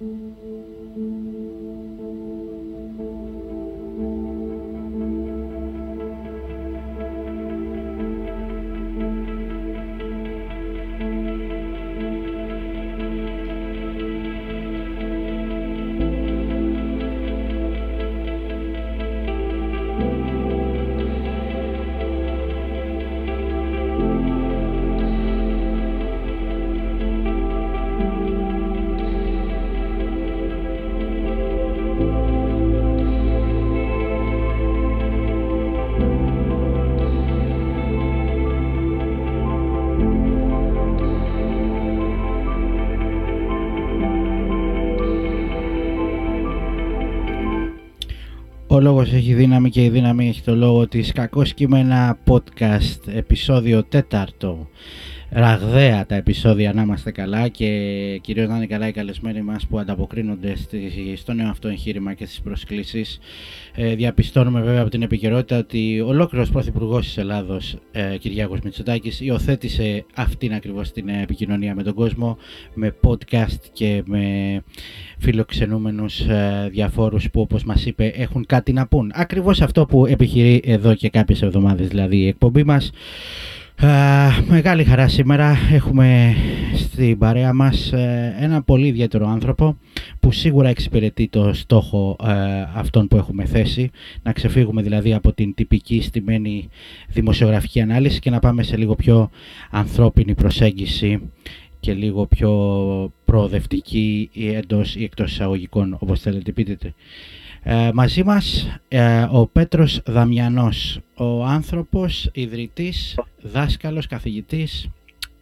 Ο λόγος έχει δύναμη και η δύναμη έχει το λόγο της κακός κείμενα podcast επεισόδιο τέταρτο ραγδαία τα επεισόδια να είμαστε καλά και κυρίως να είναι καλά οι καλεσμένοι μας που ανταποκρίνονται στο νέο αυτό εγχείρημα και στις προσκλήσεις. Ε, διαπιστώνουμε βέβαια από την επικαιρότητα ότι ολόκληρος Πρωθυπουργός της Ελλάδος, ε, Κυριάκος Μητσοτάκης, υιοθέτησε αυτήν ακριβώς την επικοινωνία με τον κόσμο, με podcast και με φιλοξενούμενους ε, διαφόρους που όπως μας είπε έχουν κάτι να πούν. Ακριβώς αυτό που επιχειρεί εδώ και κάποιες εβδομάδες δηλαδή η εκπομπή μας μεγάλη χαρά σήμερα έχουμε στην παρέα μας ε, ένα πολύ ιδιαίτερο άνθρωπο που σίγουρα εξυπηρετεί το στόχο ε, αυτόν που έχουμε θέσει να ξεφύγουμε δηλαδή από την τυπική στημένη δημοσιογραφική ανάλυση και να πάμε σε λίγο πιο ανθρώπινη προσέγγιση και λίγο πιο προοδευτική ή εντός ή εκτός εισαγωγικών όπως θέλετε πείτε. Ε, μαζί μας ε, ο Πέτρος Δαμιανός, ο άνθρωπος, ιδρυτής, δάσκαλος, καθηγητής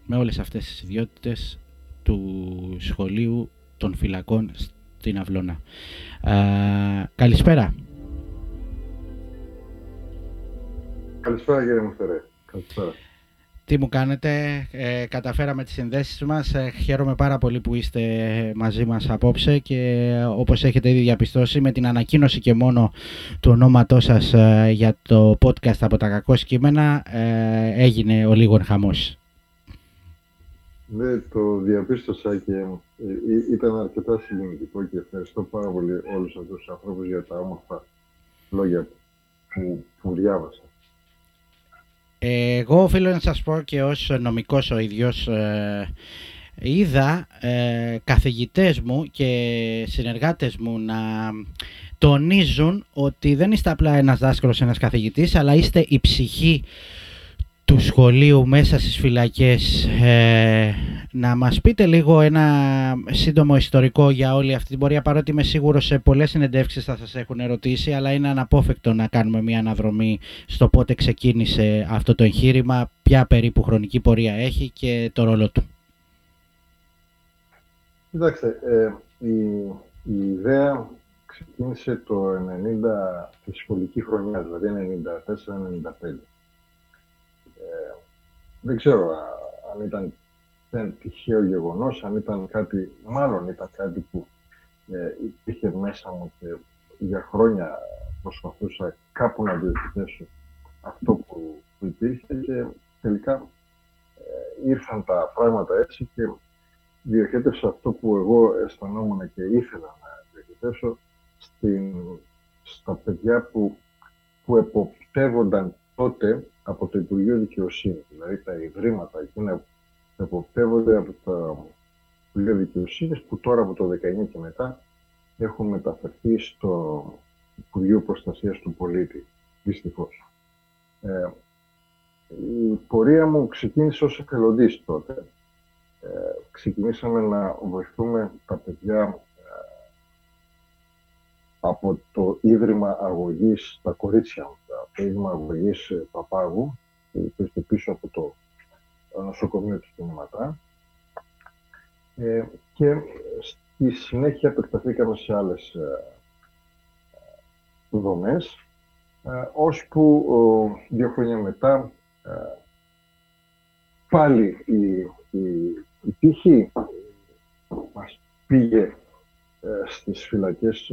με όλες αυτές τις ιδιότητες του σχολείου των φυλακών στην Αυλώνα. Ε, καλησπέρα. Καλησπέρα κύριε Μουφτερέ. Καλησπέρα τι μου κάνετε. Ε, καταφέραμε τις συνδέσεις μας. Ε, χαίρομαι πάρα πολύ που είστε μαζί μας απόψε και όπως έχετε ήδη διαπιστώσει με την ανακοίνωση και μόνο του ονόματός σας ε, για το podcast από τα κακό κείμενα ε, έγινε ο λίγον χαμός. Ναι, το διαπίστωσα και ήταν αρκετά συγκινητικό και ευχαριστώ πάρα πολύ όλους αυτούς τους ανθρώπους για τα όμορφα λόγια που, που διάβασα. Εγώ οφείλω να σας πω και ως νομικός ο ίδιος ε, είδα ε, καθηγητές μου και συνεργάτες μου να τονίζουν ότι δεν είστε απλά ένας δάσκαλος, ένας καθηγητής, αλλά είστε η ψυχή του σχολείου μέσα στις φυλακές ε, να μας πείτε λίγο ένα σύντομο ιστορικό για όλη αυτή την πορεία παρότι είμαι σίγουρος σε πολλές συνεντεύξεις θα σας έχουν ερωτήσει αλλά είναι αναπόφευκτο να κάνουμε μια αναδρομή στο πότε ξεκίνησε αυτό το εγχείρημα, ποια περίπου χρονική πορεία έχει και το ρόλο του. Κοιτάξτε, ε, η, η ιδέα ξεκίνησε το 90, τη σχολική χρονιά, δηλαδή 94-95 δεν ξέρω αν ήταν δεν τυχαίο γεγονός, αν ήταν κάτι, μάλλον ήταν κάτι που ε, υπήρχε μέσα μου και για χρόνια προσπαθούσα κάπου να διοικητήσω αυτό που, που υπήρχε και τελικά ε, ήρθαν τα πράγματα έτσι και διοχέτευσα αυτό που εγώ αισθανόμουν και ήθελα να διοχετεύσω στα παιδιά που, που εποπτεύονταν τότε από το Υπουργείο Δικαιοσύνης. Δηλαδή τα ιδρύματα εκείνα που εποπτεύονται από το Υπουργείο Δικαιοσύνης που τώρα από το 19 και μετά έχουν μεταφερθεί στο Υπουργείο Προστασίας του Πολίτη. Δυστυχώς. Ε, η πορεία μου ξεκίνησε ως εθελοντής τότε. Ε, ξεκινήσαμε να βοηθούμε τα παιδιά από το Ίδρυμα Αγωγής, τα κορίτσια μου, το Ίδρυμα Αγωγής ε, Παπάγου, που είστε πίσω από το νοσοκομείο του Κινηματά. Ε, και στη συνέχεια επεκταθήκαμε σε άλλες ε, δομές, ε, ώσπου δύο χρόνια μετά ε, πάλι η, η, η τύχη μας πήγε ε, στις φυλακές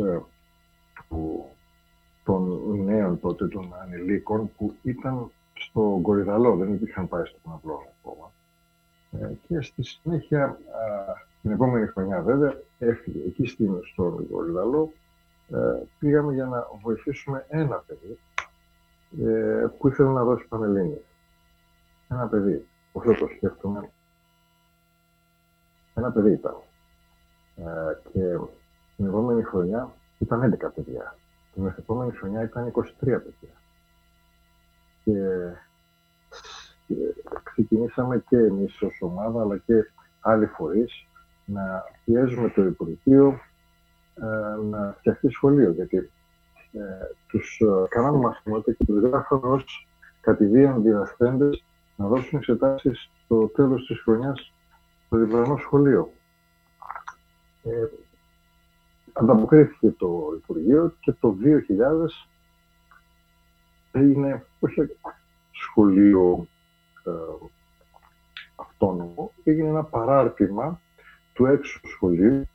που, των νέων τότε των ανηλίκων που ήταν στο Κορυδαλό, δεν είχαν πάει στο Παναπλώνα ακόμα. Ε, και στη συνέχεια Την επόμενη χρονιά βέβαια έφυγε εκεί στην, στο Λιδαλό ε, πήγαμε για να βοηθήσουμε ένα παιδί ε, που ήθελε να δώσει Πανελλήνιες. Ένα παιδί, όσο το σκέφτομαι, ένα παιδί ήταν. Ε, και την επόμενη χρονιά ήταν 11 παιδιά. Την επόμενη χρονιά ήταν 23 παιδιά. Και, και ξεκινήσαμε και εμείς ως ομάδα, αλλά και άλλοι φορείς, να πιέζουμε το Υπουργείο ε, να φτιαχτεί σχολείο. Γιατί ε, τους ε, κάναμε μαθήματα και τους γράφαμε ως κατηδίαν διδασκέντες να δώσουν εξετάσεις στο τέλος της χρονιάς στο διπλανό σχολείο. Ε, ανταποκρίθηκε το Υπουργείο και το 2000 έγινε όχι σχολείο ε, αυτόνομο, έγινε ένα παράρτημα του έξω σχολείου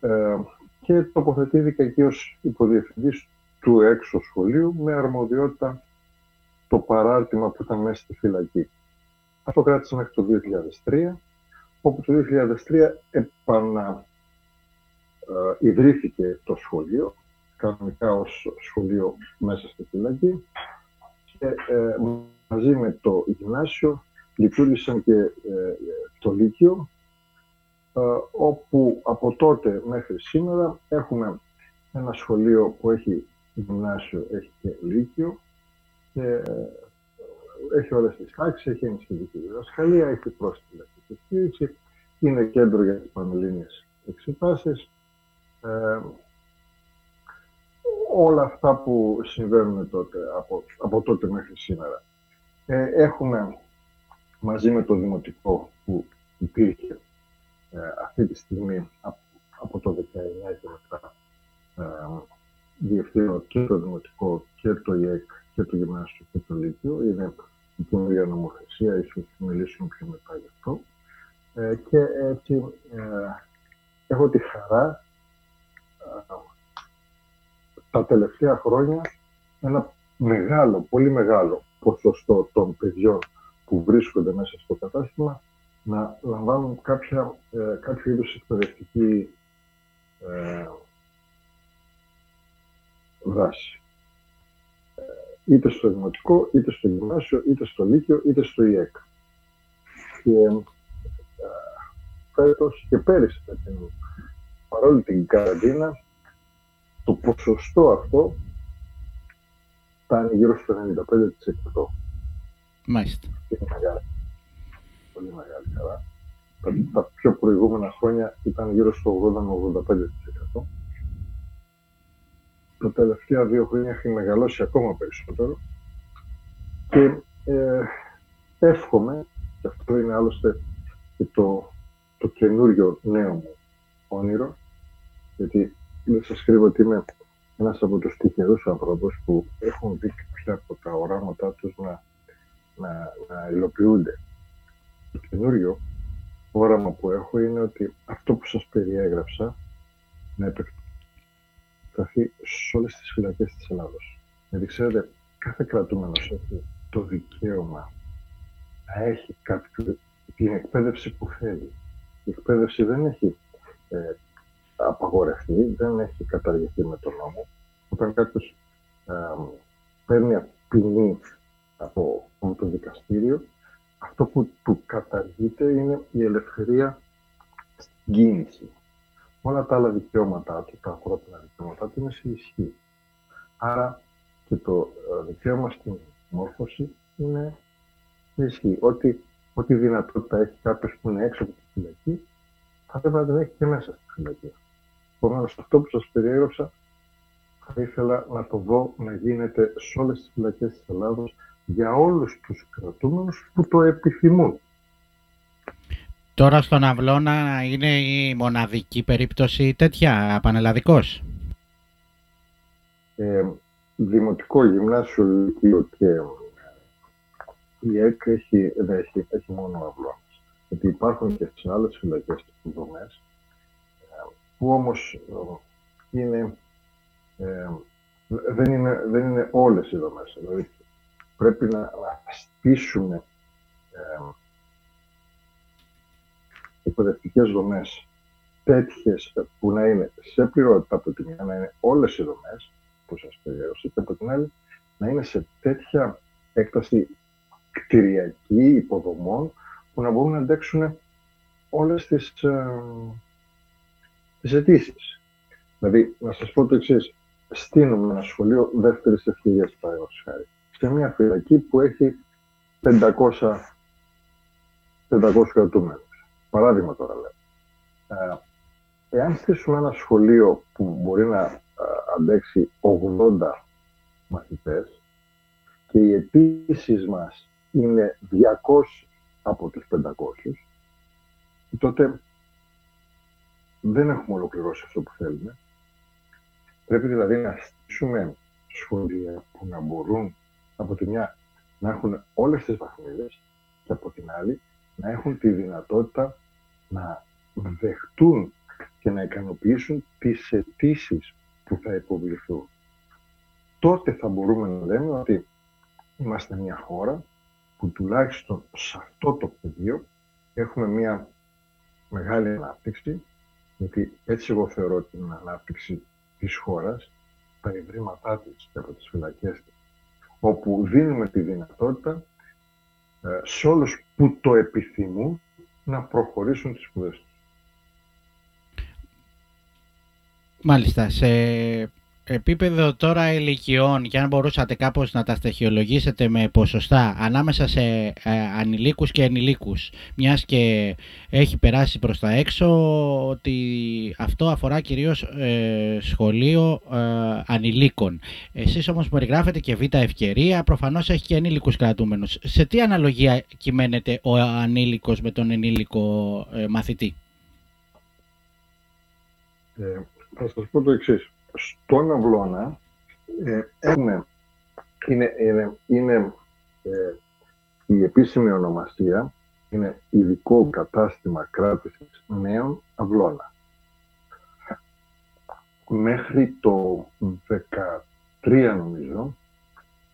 ε, και τοποθετήθηκε εκεί ως υποδιευθυντής του έξω σχολείου με αρμοδιότητα το παράρτημα που ήταν μέσα στη φυλακή. Αυτό κράτησε μέχρι το 2003, όπου το 2003 επανα, ε, ιδρύθηκε το σχολείο, κανονικά ως σχολείο μέσα στη φυλακή και ε, μαζί με το γυμνάσιο λειτουργήσαν και ε, το Λύκειο ε, όπου από τότε μέχρι σήμερα έχουμε ένα σχολείο που έχει γυμνάσιο, έχει και λύκειο και ε, έχει όλες τις τάξεις, έχει ενισχυτική διδασκαλία, έχει πρόσθετη στήριξη, είναι κέντρο για τις πανελλήνιες εξετάσεις. Ε, όλα αυτά που συμβαίνουν τότε, από, από τότε μέχρι σήμερα. Ε, έχουμε μαζί με το Δημοτικό που υπήρχε ε, αυτή τη στιγμή από, το 19 και μετά ε, διευθύνω και το Δημοτικό και το ΙΕΚ και το Γυμνάσιο και το Λύκειο. Είναι η καινούργια νομοθεσία, ίσως θα μιλήσουμε πιο μετά γι' αυτό. Ε, και έτσι ε, έχω τη χαρά ε, τα τελευταία χρόνια ένα μεγάλο, πολύ μεγάλο ποσοστό των παιδιών που βρίσκονται μέσα στο κατάστημα να λαμβάνουν κάποια, ε, κάποιο είδους εκπαιδευτική ε, δράση. Ε, είτε στο δημοτικό, είτε στο γυμνάσιο, είτε στο λύκειο, είτε στο ΙΕΚ. Και ε, φέτος και πέρυσι, παρόλη την καραντίνα, το ποσοστό αυτό φτάνει γύρω στο 95%. Μάλιστα. Είναι μεγάλο πολύ μεγάλη χαρά. Τα, τα πιο προηγούμενα χρόνια ήταν γύρω στο 80 85%. Τα τελευταία δύο χρόνια έχει μεγαλώσει ακόμα περισσότερο. Και ε, εύχομαι, και αυτό είναι άλλωστε και το, το καινούριο νέο μου όνειρο, γιατί δεν σας κρύβω ότι είμαι ένας από τους τυχερούς ανθρώπους που έχουν δει κάποια από τα οράματά τους να, να, να υλοποιούνται το καινούριο όραμα που έχω είναι ότι αυτό που σας περιέγραψα να επεκταθεί σε όλες τις φυλακές της Ελλάδος. Γιατί ξέρετε, κάθε κρατούμενος έχει το δικαίωμα να έχει κάποιο, την εκπαίδευση που θέλει. Η εκπαίδευση δεν έχει ε, απαγορευτεί, δεν έχει καταργηθεί με τον νόμο. Όταν κάποιο ε, παίρνει ποινή από, από το δικαστήριο, αυτό που, που καταργείται είναι η ελευθερία στην κίνηση. Όλα τα άλλα δικαιώματά του, τα ανθρώπινα δικαιώματά του είναι σε ισχύ. Άρα και το ε, δικαίωμα στην μόρφωση είναι σε ισχύ. Ό,τι, ό,τι δυνατότητα έχει κάποιος που είναι έξω από τη φυλακή, θα πρέπει να την έχει και μέσα στη φυλακή. Επομένω, αυτό που σας περιέγραψα, θα ήθελα να το δω να γίνεται σε όλες τις φυλακές της Ελλάδος για όλους τους κρατούμενους που το επιθυμούν. Τώρα στον Αυλώνα είναι η μοναδική περίπτωση τέτοια, πανελλαδικός. Ε, δημοτικό γυμνάσιο, λυκείο και η ΕΚ έχει, δεν έχει, έχει μόνο αυλώνας. Γιατί υπάρχουν και σε άλλες φυλακές δομές, που όμως ε, είναι, ε, δεν, είναι, δεν είναι όλες οι δομές. Δηλαδή πρέπει να, να στήσουμε ε, εκπαιδευτικές δομές τέτοιες που να είναι σε πληρότητα από τη μια, να είναι όλες οι δομές που σας περιέγραψα και από την άλλη να είναι σε τέτοια έκταση κτηριακή υποδομών που να μπορούν να αντέξουν όλες τις, ε, τις αιτήσεις. Δηλαδή, να σας πω το εξής. Στείνουμε ένα σχολείο δεύτερης ευκαιρίας, παραδείγματος χάρη, σε μια φυλακή που έχει 500, 500 κρατούμενους. Παράδειγμα τώρα λέω. Ε, εάν στήσουμε ένα σχολείο που μπορεί να ε, αντέξει 80 μαθητές και οι αιτήσεις μας είναι 200 από τις 500, τότε δεν έχουμε ολοκληρώσει αυτό που θέλουμε. Πρέπει δηλαδή να στήσουμε σχολεία που να μπορούν από τη μια να έχουν όλες τις βαθμίδες και από την άλλη να έχουν τη δυνατότητα να δεχτούν και να ικανοποιήσουν τις αιτήσεις που θα υποβληθούν. Τότε θα μπορούμε να λέμε ότι είμαστε μια χώρα που τουλάχιστον σε αυτό το πεδίο έχουμε μια μεγάλη ανάπτυξη, γιατί έτσι εγώ θεωρώ την ανάπτυξη της χώρας, τα ιδρύματά της και από τις φυλακές της, όπου δίνουμε τη δυνατότητα ε, σε όλους που το επιθυμούν να προχωρήσουν τις σπουδές τους. Μάλιστα. Σε επίπεδο τώρα ηλικιών και αν μπορούσατε κάπως να τα στοιχειολογήσετε με ποσοστά ανάμεσα σε ε, ανηλίκους και ενηλίκους μιας και έχει περάσει προς τα έξω ότι αυτό αφορά κυρίως ε, σχολείο ε, ανηλίκων. Εσείς όμως περιγράφετε και β' ευκαιρία, προφανώς έχει και ενήλικους κρατούμενους. Σε τι αναλογία κυμαίνεται ο ανήλικος με τον ενήλικο ε, μαθητή; Ε, θα σας πω το εξής στον Αυλώνα ε, έχουμε, είναι, είναι, είναι ε, η επίσημη ονομασία είναι ειδικό κατάστημα κράτησης νέων αυλώνα. Μέχρι το 13 νομίζω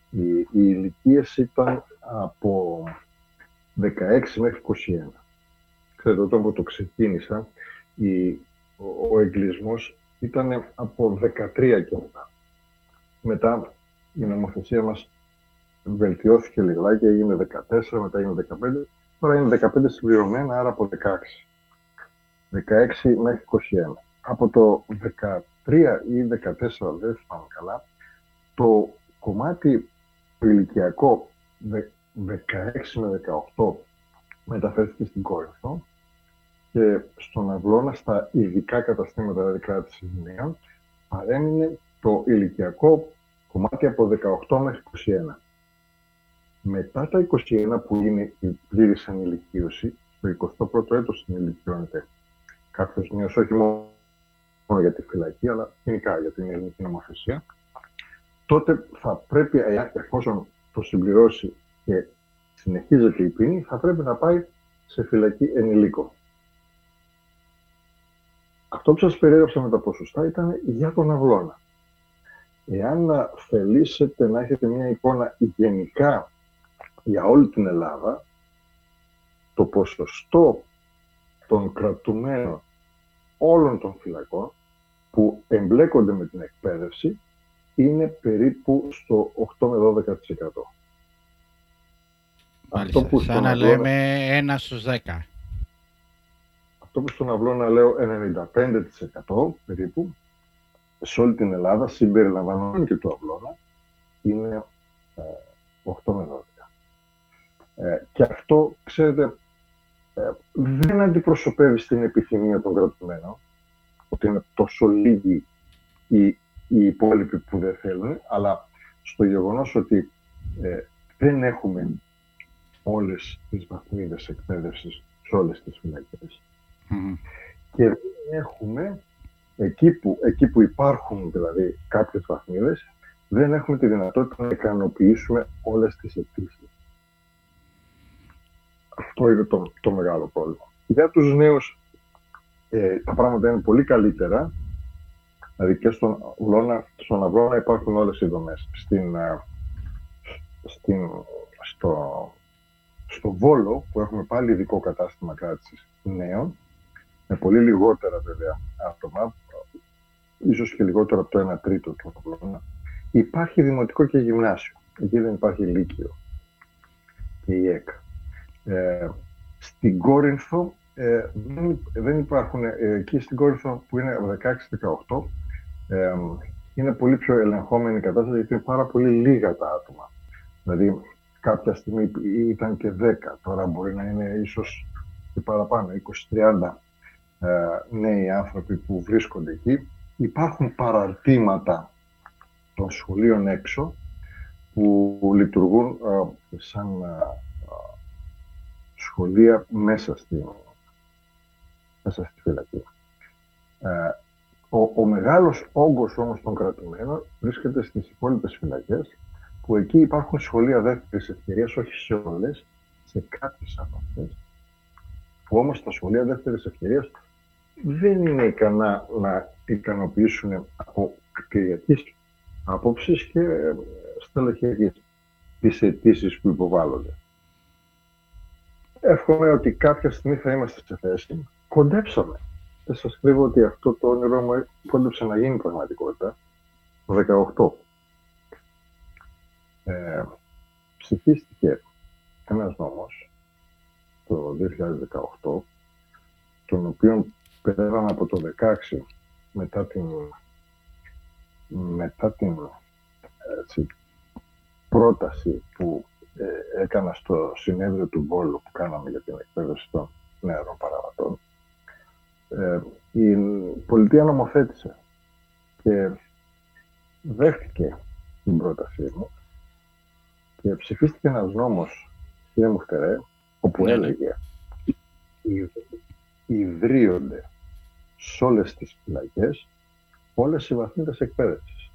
οι, οι ηλικίες ήταν από 16 μέχρι 21. Ξέρετε, όταν που το ξεκίνησα, η, ο, ο εγκλισμός ήταν από 13 και μετά. Μετά η νομοθεσία μας βελτιώθηκε λιγάκι, έγινε 14, μετά έγινε 15, τώρα είναι 15 συμπληρωμένα, άρα από 16. 16 μέχρι 21. Από το 13 ή 14, δεν θυμάμαι καλά, το κομμάτι ηλικιακό 16 με 18 μεταφέρθηκε στην Κόρινθο και στον Αυλώνα, στα ειδικά καταστήματα δηλαδή κράτηση νέων, παρέμεινε το ηλικιακό κομμάτι από 18 μέχρι 21. Μετά τα 21 που είναι η πλήρης ανηλικίωση, το 21ο έτος συνηλικιώνεται κάποιος νέος, όχι μόνο για τη φυλακή, αλλά γενικά για την ελληνική νομοθεσία, τότε θα πρέπει, εφόσον το συμπληρώσει και συνεχίζεται η ποινή, θα πρέπει να πάει σε φυλακή ενηλίκων. Αυτό που σας περιέγραψα με τα ποσοστά ήταν για τον αυλώνα. Εάν θελήσετε να έχετε μια εικόνα γενικά για όλη την Ελλάδα, το ποσοστό των κρατουμένων όλων των φυλακών που εμπλέκονται με την εκπαίδευση είναι περίπου στο 8 με 12%. Αυτό που σαν να λέμε ένα στους 10 αυτό που στον αυλό να λέω 95% περίπου σε όλη την Ελλάδα συμπεριλαμβανομένου και του αυλώνα είναι 8 με 12. Ε, και αυτό, ξέρετε, ε, δεν αντιπροσωπεύει στην επιθυμία των κρατουμένων ότι είναι τόσο λίγοι οι, οι υπόλοιποι που δεν θέλουν, αλλά στο γεγονός ότι ε, δεν έχουμε όλες τις βαθμίδες εκπαίδευσης σε όλες τις φυλακές. Και έχουμε, εκεί που, εκεί που υπάρχουν δηλαδή κάποιες βαθμίδες, δεν έχουμε τη δυνατότητα να ικανοποιήσουμε όλες τις αιτήσεις. Αυτό είναι το, το μεγάλο πρόβλημα. Για τους νέους ε, τα πράγματα είναι πολύ καλύτερα. Δηλαδή και στον Αυλώνα, στον Αυλώνα υπάρχουν όλες οι δομές. Στην, ε, στην, στο, στο Βόλο, που έχουμε πάλι ειδικό κατάστημα κράτησης νέων, με πολύ λιγότερα βέβαια άτομα, ίσως και λιγότερο από το 1 τρίτο του απλών, υπάρχει δημοτικό και γυμνάσιο. Εκεί δεν υπάρχει λύκειο και η ΕΚ. Ε, στην Κόρινθο ε, δεν, δεν υπάρχουν, ε, εκεί στην Κόρινθο που είναι 16-18, ε, είναι πολύ πιο ελεγχόμενη η κατάσταση γιατί είναι πάρα πολύ λίγα τα άτομα. Δηλαδή κάποια στιγμή ήταν και 10, τώρα μπορεί να είναι ίσως και παραπάνω, 20-30 ε, νέοι άνθρωποι που βρίσκονται εκεί. Υπάρχουν παραρτήματα των σχολείων έξω που λειτουργούν ε, σαν ε, σχολεία μέσα στη, μέσα στη φυλακή. Ο, ο μεγάλος όγκος όμως των κρατουμένων βρίσκεται στις υπόλοιπες φυλακές που εκεί υπάρχουν σχολεία δεύτερης ευκαιρίας, όχι σε όλες, σε κάποιες από αυτές, που όμως τα σχολεία δεύτερης ευκαιρίας δεν είναι ικανά να ικανοποιήσουν από κτηριακής απόψης και στελεχειακής τις αιτήσεις που υποβάλλονται. Εύχομαι ότι κάποια στιγμή θα είμαστε σε θέση. Κοντέψαμε. Δεν σας κρύβω ότι αυτό το όνειρό μου κόντεψε να γίνει πραγματικότητα το 18. Ε, ψηφίστηκε ένας νόμος το 2018, τον οποίο πέραν από το 16 μετά την, μετά την έτσι, πρόταση που ε, έκανα στο συνέδριο του Βόλου που κάναμε για την εκπαίδευση των νεαρών παραβατών, ε, η πολιτεία νομοθέτησε και δέχτηκε την πρότασή μου και ψηφίστηκε ένας νόμος, κύριε Μουχτερέ, όπου ναι, ναι. έλεγε ιδρύονται σε όλες τις φυλακές όλες οι βαθμίδες εκπαίδευσης.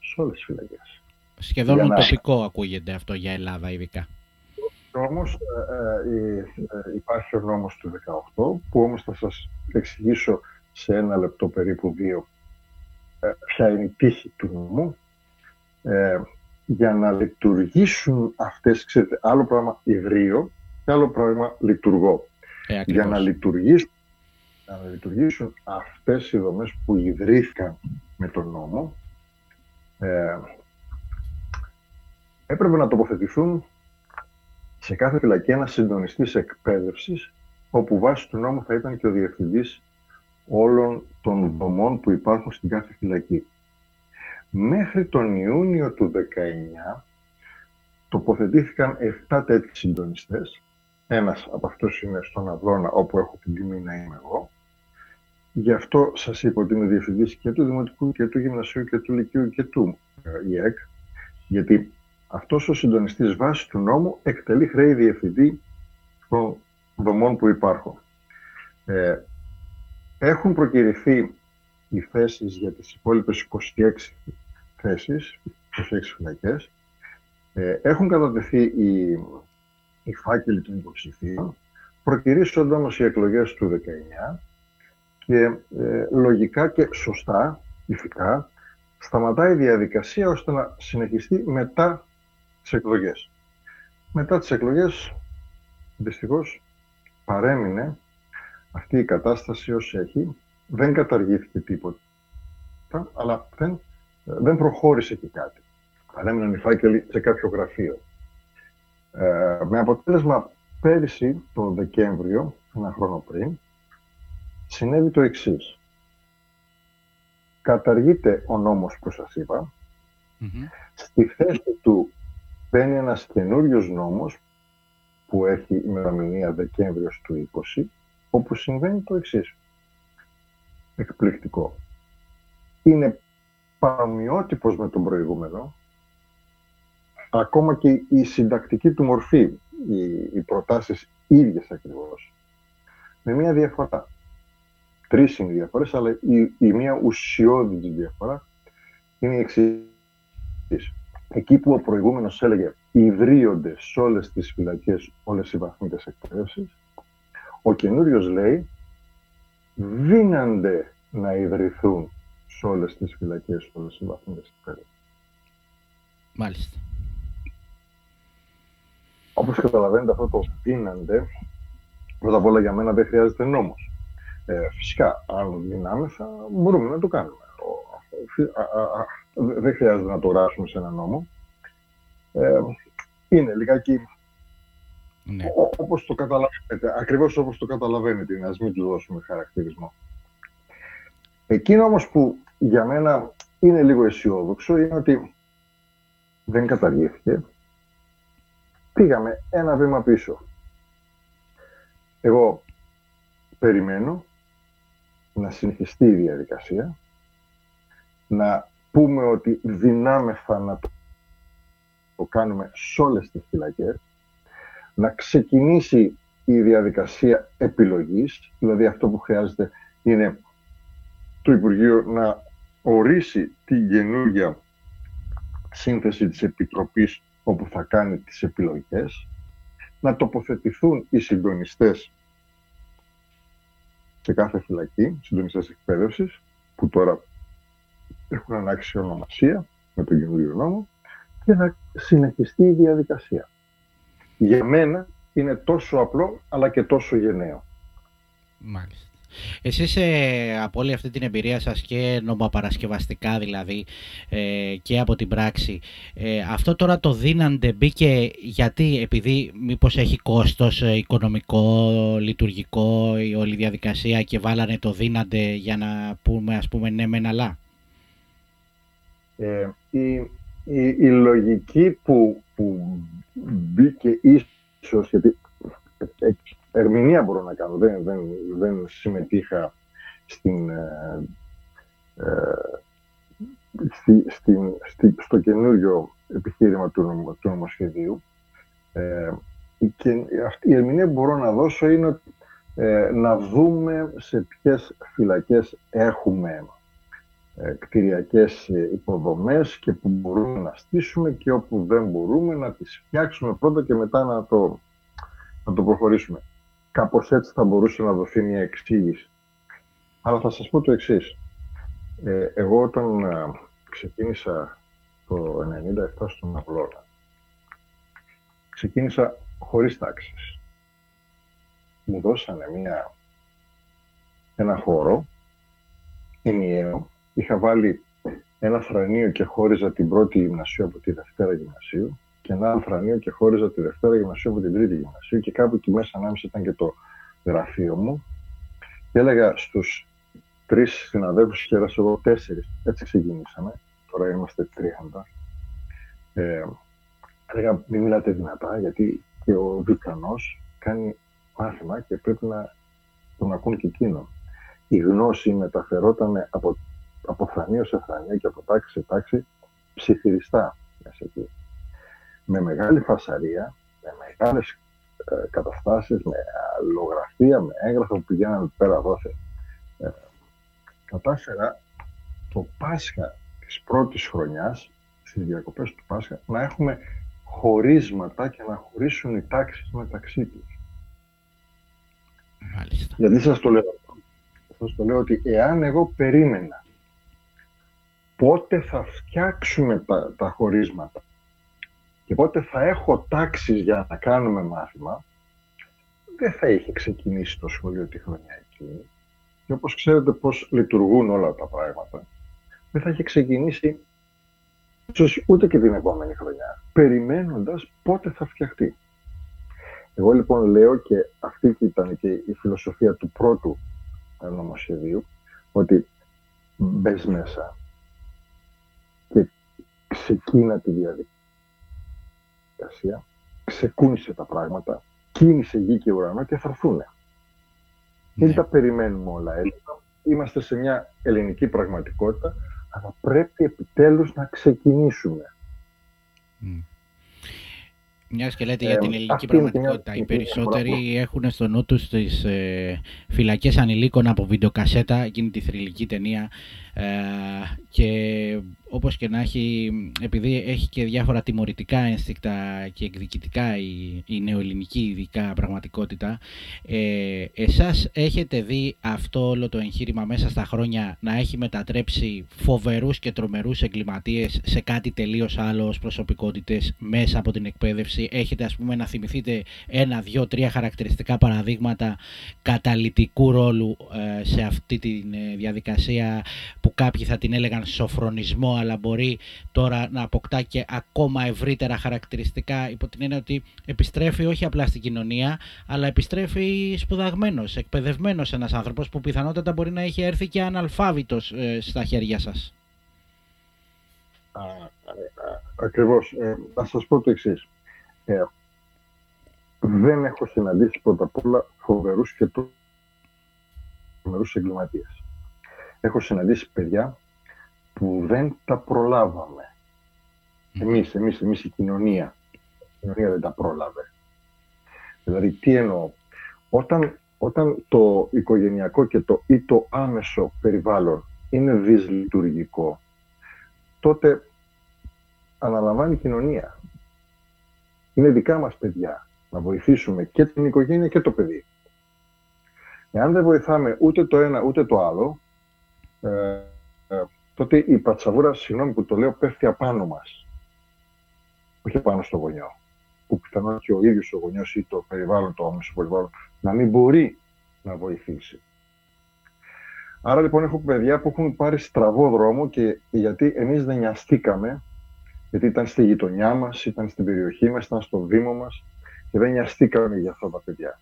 Σε όλες τις φυλακές. Σχεδόν να... τοπικό ακούγεται αυτό για Ελλάδα ειδικά. Όμως ε, ε, ε, υπάρχει ο νόμος του 18 που όμως θα σας εξηγήσω σε ένα λεπτό περίπου δύο ε, ποια είναι η τύχη του νόμου ε, για να λειτουργήσουν αυτές, ξέρετε, άλλο πράγμα ιδρύω και άλλο πράγμα λειτουργώ. Ε, για να λειτουργήσουν, να λειτουργήσουν αυτές οι δομές που ιδρύθηκαν με τον νόμο ε, έπρεπε να τοποθετηθούν σε κάθε φυλακή ένας συντονιστής εκπαίδευσης, όπου βάσει του νόμου θα ήταν και ο διευθυντής όλων των δομών που υπάρχουν στην κάθε φυλακή. Μέχρι τον Ιούνιο του 19 τοποθετήθηκαν 7 τέτοιοι συντονιστές. Ένας από αυτούς είναι στον Αβρώνα, όπου έχω την τιμή να είμαι εγώ. Γι' αυτό σας είπα ότι είμαι διευθυντής και του Δημοτικού και του Γυμνασίου και του Λυκείου και του ε, ΙΕΚ, γιατί αυτός ο συντονιστής βάσει του νόμου εκτελεί χρέη διευθυντή των δομών που υπάρχουν. Ε, έχουν προκυρηθεί οι θέσεις για τις υπόλοιπες 26 θέσεις, 26 φυλακές. Ε, έχουν κατατεθεί οι, οι φάκελοι των υποψηφίων. Προκυρήσονται όμως οι εκλογές του 19 και ε, λογικά και σωστά, ηθικά, σταματάει η διαδικασία ώστε να συνεχιστεί μετά τις εκλογές. Μετά τις εκλογές, δυστυχώς, παρέμεινε αυτή η κατάσταση ως έχει. Δεν καταργήθηκε τίποτα, αλλά δεν, δεν προχώρησε και κάτι. Παρέμειναν οι φάκελοι σε κάποιο γραφείο. Ε, με αποτέλεσμα πέρυσι, το Δεκέμβριο, ένα χρόνο πριν, συνέβη το εξής. Καταργείται ο νόμος που σας ειπα Στη θέση του μπαίνει ένας καινούριος νόμος που έχει ημερομηνία Δεκέμβριος του 20, όπου συμβαίνει το εξής. Εκπληκτικό. Είναι παρομοιότυπος με τον προηγούμενο, ακόμα και η συντακτική του μορφή, οι, οι προτάσεις ίδιες ακριβώς, με μια διαφορά. Τρεις είναι οι διαφορές, αλλά η, η μία ουσιώδη διαφορά είναι η εξής εκεί που ο προηγούμενος έλεγε ιδρύονται σε όλες τις φυλακές όλες οι βαθμίδες εκπαίδευσης, ο καινούριος λέει δίνανται να ιδρυθούν σε όλες τις φυλακές όλες οι βαθμίδες εκπαίδευσης. Μάλιστα. Όπως καταλαβαίνετε αυτό το δίνανται Πρώτα απ' όλα για μένα δεν χρειάζεται νόμος. Ε, φυσικά, αν δυνάμεθα, μπορούμε να το κάνουμε. Δεν χρειάζεται να το γράψουμε σε ένα νόμο. Ε, είναι λιγάκι ναι. όπως το καταλαβαίνετε, ακριβώς όπως το καταλαβαίνετε, να μην του δώσουμε χαρακτηρισμό. Εκείνο όμως που για μένα είναι λίγο αισιόδοξο είναι ότι δεν καταργήθηκε. Πήγαμε ένα βήμα πίσω. Εγώ περιμένω να συνεχιστεί η διαδικασία, να πούμε ότι δυνάμεθα να το κάνουμε σε όλες τις φυλακές, να ξεκινήσει η διαδικασία επιλογής, δηλαδή αυτό που χρειάζεται είναι το Υπουργείο να ορίσει την καινούργια σύνθεση της Επιτροπής όπου θα κάνει τις επιλογές, να τοποθετηθούν οι συντονιστές σε κάθε φυλακή, συντονιστές εκπαίδευσης, που τώρα έχουν ανάξει ονομασία με τον καινούριο νόμο, και να συνεχιστεί η διαδικασία. Για μένα είναι τόσο απλό, αλλά και τόσο γενναίο. Μάλιστα. Εσείς ε, από όλη αυτή την εμπειρία σας και νομοπαρασκευαστικά δηλαδή ε, και από την πράξη ε, αυτό τώρα το δίναντε μπήκε γιατί επειδή μήπως έχει κόστος ε, οικονομικό, λειτουργικό η όλη διαδικασία και βάλανε το δίναντε για να πούμε ας πούμε ναι μεν αλλά; η, η, η, λογική που, που μπήκε ίσως γιατί ερμηνεία μπορώ να κάνω. Δεν, δεν, δεν συμμετείχα στην, ε, ε στη, στο καινούριο επιχείρημα του, του νομοσχεδίου. Ε, και αυτή η ερμηνεία που μπορώ να δώσω είναι ε, να δούμε σε ποιες φυλακές έχουμε ε, κτηριακές υποδομές και που μπορούμε να στήσουμε και όπου δεν μπορούμε να τις φτιάξουμε πρώτα και μετά να το, να το προχωρήσουμε. Κάπως έτσι θα μπορούσε να δοθεί μια εξήγηση. Αλλά θα σας πω το εξής. Ε, εγώ όταν ε, ξεκίνησα το 1997 στον Αυλώνα, ξεκίνησα χωρίς τάξεις. Μου δώσανε μια, ένα χώρο ενιαίο. Είχα βάλει ένα φρανίο και χώριζα την πρώτη γυμνασίου από τη δευτέρα γυμνασίου και ένα ανθρανείο και χώριζα τη Δευτέρα Γυμνασίου από την Τρίτη Γυμνασίου και κάπου εκεί μέσα ανάμεσα ήταν και το γραφείο μου και έλεγα στους τρεις συναδέλφους και εγώ τέσσερις, έτσι ξεκινήσαμε, τώρα είμαστε τρίαντα. Ε, έλεγα μην μιλάτε δυνατά γιατί και ο διπλανός κάνει μάθημα και πρέπει να τον ακούν και εκείνο. Η γνώση μεταφερόταν από, από φρανείο σε φρανείο και από τάξη σε τάξη ψιθυριστά μέσα εκεί με μεγάλη φασαρία, με μεγάλες ε, καταστάσεις, με αλληλογραφία, με έγγραφα που πηγαίναμε πέρα δόθε. Ε, κατάφερα το Πάσχα της πρώτης χρονιάς, στις διακοπές του Πάσχα, να έχουμε χωρίσματα και να χωρίσουν οι τάξεις μεταξύ τους. Μάλιστα. Γιατί σας το λέω Σας το λέω ότι εάν εγώ περίμενα πότε θα φτιάξουμε τα, τα χωρίσματα και πότε θα έχω τάξεις για να κάνουμε μάθημα, δεν θα είχε ξεκινήσει το σχολείο τη χρονιά εκείνη. Και όπως ξέρετε πώς λειτουργούν όλα τα πράγματα, δεν θα είχε ξεκινήσει ίσως ούτε και την επόμενη χρονιά, περιμένοντας πότε θα φτιαχτεί. Εγώ λοιπόν λέω και αυτή ήταν και η φιλοσοφία του πρώτου νομοσχεδίου, ότι μπες μέσα και ξεκίνα τη διαδικασία διαδικασία, ξεκούνησε τα πράγματα, κίνησε γη και ουρανό και θα έρθουν. Ναι. Δεν τα περιμένουμε όλα έτσι. Είμαστε σε μια ελληνική πραγματικότητα, αλλά πρέπει επιτέλους να ξεκινήσουμε. Mm. Μιας και λέτε για την ελληνική πραγματικότητα. Οι περισσότεροι έχουν στο νου τους τις ε, φυλακές ανηλίκων από βιντεοκασέτα, εκείνη τη θρηλυκή ταινία. Ε, και όπως και να έχει, επειδή έχει και διάφορα τιμωρητικά ένστικτα και εκδικητικά η, η νεοελληνική ειδικά πραγματικότητα, ε, εσάς έχετε δει αυτό όλο το εγχείρημα μέσα στα χρόνια να έχει μετατρέψει φοβερούς και τρομερούς εγκληματίες σε κάτι τελείως άλλο ως προσωπικότητες μέσα από την εκπαίδευση; Έχετε ας πούμε να θυμηθείτε ένα, δύο, τρία χαρακτηριστικά παραδείγματα καταλητικού ρόλου ε, σε αυτή τη ε, διαδικασία που κάποιοι θα την έλεγαν σοφρονισμό αλλά μπορεί τώρα να αποκτά και ακόμα ευρύτερα χαρακτηριστικά υπό την έννοια ότι επιστρέφει όχι απλά στην κοινωνία αλλά επιστρέφει σπουδαγμένος, εκπαιδευμένος ένας άνθρωπος που πιθανότατα μπορεί να έχει έρθει και αναλφάβητος ε, στα χέρια σας. Ακριβώς. Ε, να σας πω το εξής. Ε, δεν έχω συναντήσει πρώτα απ' όλα φοβερούς και τρομερούς εγκληματίες. Έχω συναντήσει παιδιά που δεν τα προλάβαμε. Εμείς, εμείς, εμείς η κοινωνία. Η κοινωνία δεν τα πρόλαβε. Δηλαδή, τι εννοώ; Όταν, όταν το οικογενειακό και το ή το άμεσο περιβάλλον είναι δυσλειτουργικό, τότε αναλαμβάνει η κοινωνία. Είναι δικά μας παιδιά να βοηθήσουμε και την οικογένεια και το παιδί. Εάν δεν βοηθάμε ούτε το ένα ούτε το άλλο, ε, ε, τότε η πατσαβούρα, συγγνώμη που το λέω, πέφτει απάνω μας. Όχι πάνω στο γονιό. Που πιθανόν και ο ίδιος ο γονιός ή το περιβάλλον, το άμεσο περιβάλλον, να μην μπορεί να βοηθήσει. Άρα λοιπόν έχω παιδιά που έχουν πάρει στραβό δρόμο και γιατί εμείς δεν νοιαστήκαμε, γιατί ήταν στη γειτονιά μας, ήταν στην περιοχή μας, ήταν στο Δήμο μας και δεν νοιαστήκαμε για αυτά τα παιδιά.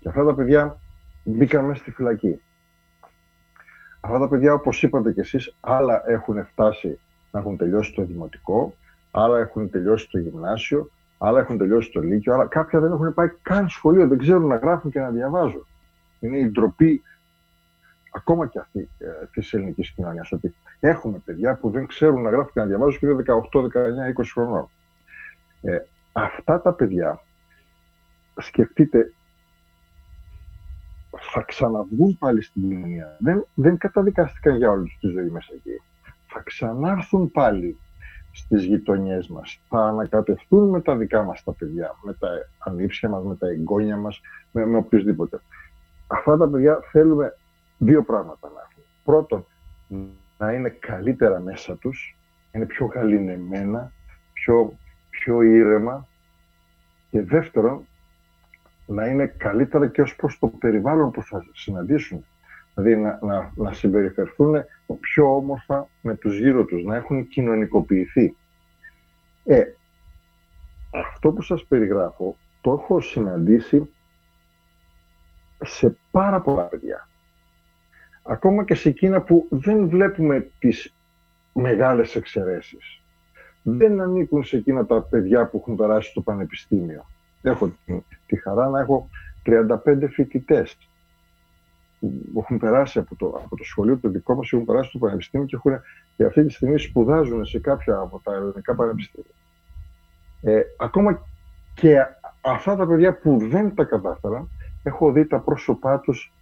Και αυτά τα παιδιά μπήκαν μέσα στη φυλακή. Αυτά τα παιδιά, όπως είπατε κι εσείς, άλλα έχουν φτάσει να έχουν τελειώσει το δημοτικό, άλλα έχουν τελειώσει το γυμνάσιο, άλλα έχουν τελειώσει το λύκειο, αλλά κάποια δεν έχουν πάει καν σχολείο, δεν ξέρουν να γράφουν και να διαβάζουν. Είναι η ντροπή ακόμα και αυτή ε, της ελληνικής κοινωνίας. Ότι έχουμε παιδιά που δεν ξέρουν να γράφουν και να διαβάζουν και είναι 18, 19, 20 χρονών. Ε, αυτά τα παιδιά, σκεφτείτε, θα ξαναβγούν πάλι στην κοινωνία. Δεν, δεν καταδικάστηκαν για όλη τη ζωή μέσα εκεί. Θα ξανάρθουν πάλι στις γειτονιές μας. Θα ανακατευτούν με τα δικά μας τα παιδιά, με τα ανήψια μας, με τα εγγόνια μας, με, με οποιοδήποτε. Αυτά τα παιδιά θέλουμε δύο πράγματα να έχουν. Πρώτον, να είναι καλύτερα μέσα τους, είναι πιο γαλινεμένα, πιο, πιο ήρεμα και δεύτερον, να είναι καλύτερα και ως προς το περιβάλλον που θα συναντήσουν. Δηλαδή να, να, να συμπεριφερθούν πιο όμορφα με τους γύρω τους, να έχουν κοινωνικοποιηθεί. Ε, αυτό που σας περιγράφω το έχω συναντήσει σε πάρα πολλά παιδιά. Ακόμα και σε εκείνα που δεν βλέπουμε τις μεγάλες εξαιρέσεις. Δεν ανήκουν σε εκείνα τα παιδιά που έχουν περάσει στο πανεπιστήμιο έχω τη χαρά να έχω 35 φοιτητές που έχουν περάσει από το, από το σχολείο το δικό μας, έχουν περάσει στο πανεπιστήμιο και, έχουν, και αυτή τη στιγμή σπουδάζουν σε κάποια από τα ελληνικά πανεπιστήμια. Ε, ακόμα και αυτά τα παιδιά που δεν τα κατάφεραν, έχω δει τα πρόσωπά τους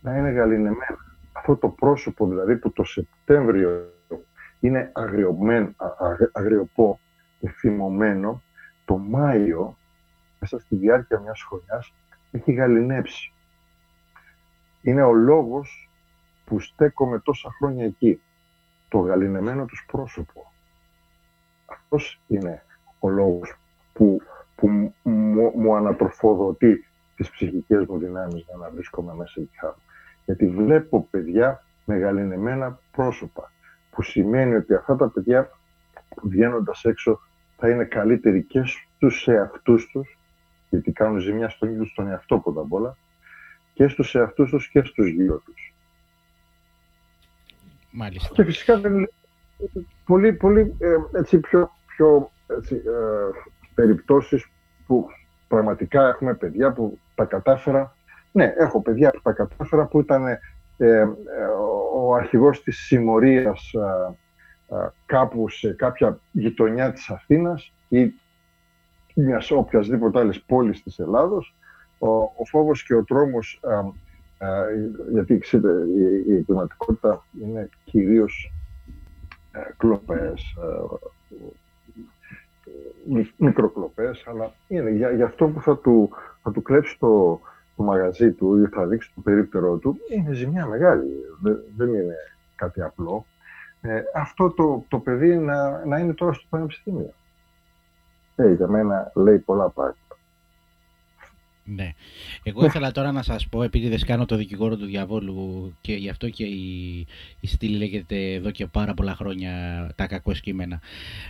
να είναι γαλινεμένα. Αυτό το πρόσωπο δηλαδή που το Σεπτέμβριο είναι αγριοπό και θυμωμένο, το Μάιο μέσα στη διάρκεια μιας χρονιάς έχει γαλινέψει. Είναι ο λόγος που στέκομαι τόσα χρόνια εκεί. Το γαλινεμένο τους πρόσωπο. Αυτός είναι ο λόγος που, που μου, μου ανατροφοδοτεί τις ψυχικές μου δυνάμεις για να βρίσκομαι μέσα εκεί Γιατί βλέπω παιδιά με γαλινεμένα πρόσωπα, που σημαίνει ότι αυτά τα παιδιά βγαίνοντας έξω θα είναι καλύτεροι και στους εαυτούς τους γιατί κάνουν ζημιά στον ίδιο στον εαυτό πρώτα απ' όλα, και στους εαυτούς τους και στους γύρω τους. Μάλιστα. Και φυσικά δεν είναι πολύ, πολύ ε, έτσι, πιο, πιο έτσι, ε, περιπτώσεις που πραγματικά έχουμε παιδιά που τα κατάφερα. Ναι, έχω παιδιά που τα κατάφερα που ήταν ε, ε ο αρχηγός της συμμορίας κάπου σε κάποια γειτονιά της Αθήνας ή μιας οποιασδήποτε άλλης πόλης της Ελλάδος, ο, ο φόβος και ο τρόμος, α, α, γιατί ξέρετε, η, η εγκληματικότητα είναι κυρίως κλοπές, μικροκλοπές, αλλά είναι για, για αυτό που θα του, θα του κλέψει το, το μαγαζί του ή θα δείξει το περίπτερό του, είναι ζημιά μεγάλη. Δεν, είναι κάτι απλό. Ε, αυτό το, το παιδί να, να είναι τώρα στο πανεπιστήμιο. Ε, για μένα λέει πολλά πράγματα. Ναι. Εγώ ήθελα τώρα να σας πω, επειδή δεν κάνω το δικηγόρο του διαβόλου και γι' αυτό και η, η στήλη λέγεται εδώ και πάρα πολλά χρόνια τα κακό κείμενα.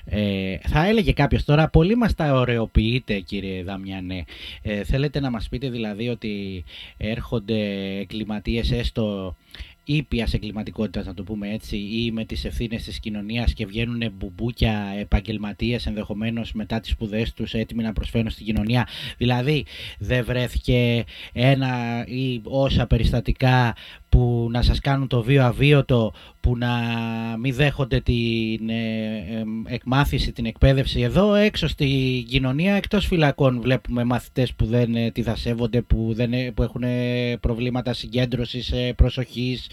Ε, θα έλεγε κάποιος τώρα, πολύ μας τα ωρεοποιείτε κύριε Δαμιανέ. Ε, θέλετε να μας πείτε δηλαδή ότι έρχονται εγκληματίες έστω ήπιας εγκληματικότητας, να το πούμε έτσι, ή με τις ευθύνες της κοινωνίας και βγαίνουν μπουμπούκια επαγγελματίες ενδεχομένως μετά τις σπουδές τους έτοιμοι να προσφέρουν στην κοινωνία. Δηλαδή, δεν βρέθηκε ένα ή όσα περιστατικά που να σας κάνουν το βίο αβίωτο, που να μην δέχονται την ε, εκμάθηση, την εκπαίδευση. Εδώ έξω στην κοινωνία, εκτός φυλακών, βλέπουμε μαθητές που δεν ε, τη δασεύονται, που, δεν, ε, που έχουν προβλήματα συγκέντρωσης, προσοχής,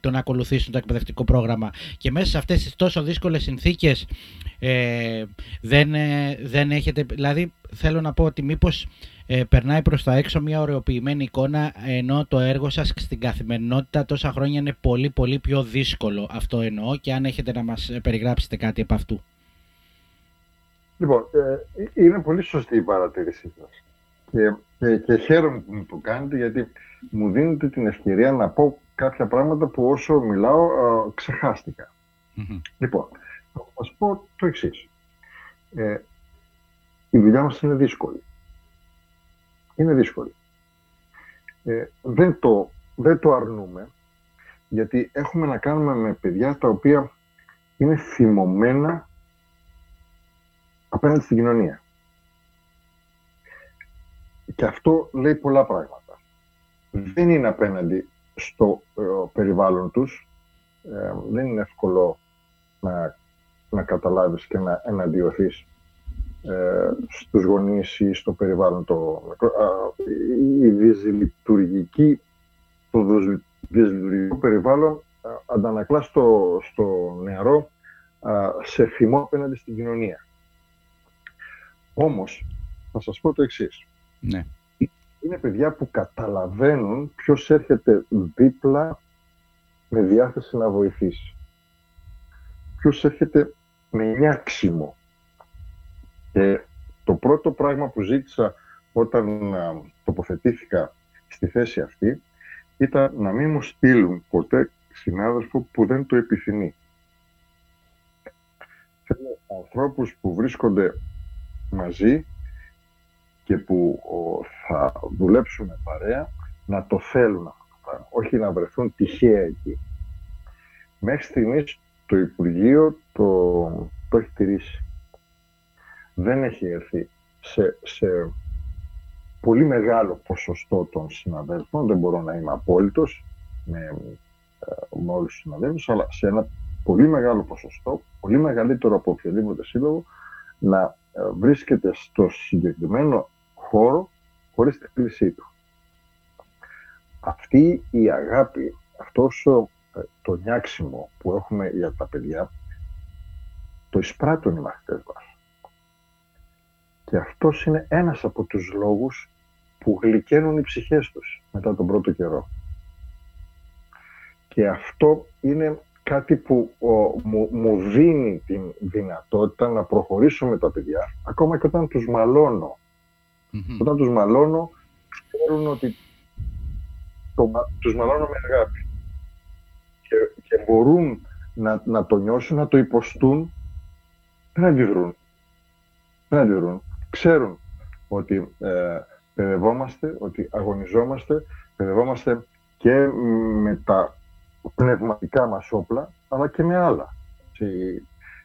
το να ακολουθήσουν το εκπαιδευτικό πρόγραμμα. Και μέσα σε αυτές τις τόσο δύσκολες συνθήκες δεν, δεν έχετε... Δηλαδή, θέλω να πω ότι μήπως ε, περνάει προς τα έξω μια ωρεοποιημένη εικόνα ενώ το έργο σας στην καθημερινότητα τόσα χρόνια είναι πολύ πολύ πιο δύσκολο αυτό εννοώ και αν έχετε να μας περιγράψετε κάτι από αυτού. Λοιπόν, ε, είναι πολύ σωστή η παρατήρησή σας και, και, και χαίρομαι που μου το κάνετε γιατί μου δίνετε την ευκαιρία να πω κάποια πράγματα που όσο μιλάω ε, ξεχαστηκα Λοιπόν, θα σας πω το εξής. Ε, η δουλειά μας είναι δύσκολη είναι δύσκολη. Ε, δεν, το, δεν το αρνούμε, γιατί έχουμε να κάνουμε με παιδιά τα οποία είναι θυμωμένα απέναντι στην κοινωνία. Και αυτό λέει πολλά πράγματα. Δεν είναι απέναντι στο ε, περιβάλλον τους. Ε, δεν είναι εύκολο να, να καταλάβεις και να εναντιωθείς ε, στους γονείς ή στο περιβάλλον το η δυσλειτουργική το δυσλειτουργικό περιβάλλον αντανακλά στο, στο νεαρό σε θυμό απέναντι στην κοινωνία. Όμως, θα σας πω το εξής. Ναι. Είναι παιδιά που καταλαβαίνουν ποιος έρχεται δίπλα με διάθεση να βοηθήσει. Ποιος έρχεται με νιάξιμο και το πρώτο πράγμα που ζήτησα όταν τοποθετήθηκα στη θέση αυτή ήταν να μην μου στείλουν ποτέ συνάδελφο που δεν το επιθυμεί. Θέλω ανθρώπους που βρίσκονται μαζί και που θα δουλέψουν παρέα να το θέλουν αυτό το πράγμα, όχι να βρεθούν τυχαία εκεί. Μέχρι στιγμής το Υπουργείο το, το έχει τηρήσει. Δεν έχει έρθει σε, σε πολύ μεγάλο ποσοστό των συναδέλφων, δεν μπορώ να είμαι απόλυτος με, ε, με όλους τους συναδέλφους, αλλά σε ένα πολύ μεγάλο ποσοστό, πολύ μεγαλύτερο από οποιοδήποτε σύλλογο, να ε, βρίσκεται στο συγκεκριμένο χώρο χωρίς τη κλεισή του. Αυτή η αγάπη, αυτός ε, το νιάξιμο που έχουμε για τα παιδιά, το εισπράττουν οι μαθητές μας. Και αυτός είναι ένας από τους λόγους που γλυκαίνουν οι ψυχές τους μετά τον πρώτο καιρό. Και αυτό είναι κάτι που μου, δίνει την δυνατότητα να προχωρήσω με τα παιδιά, ακόμα και όταν τους μαλωνω Όταν τους μαλώνω, ξέρουν ότι το, τους μαλώνω με αγάπη. Και, και μπορούν να, να το νιώσουν, να το υποστούν, δεν αντιδρούν. Δεν αντιδρούν ξέρουν ότι ε, παιδευόμαστε, ότι αγωνιζόμαστε, παιδευόμαστε και με τα πνευματικά μας όπλα, αλλά και με άλλα.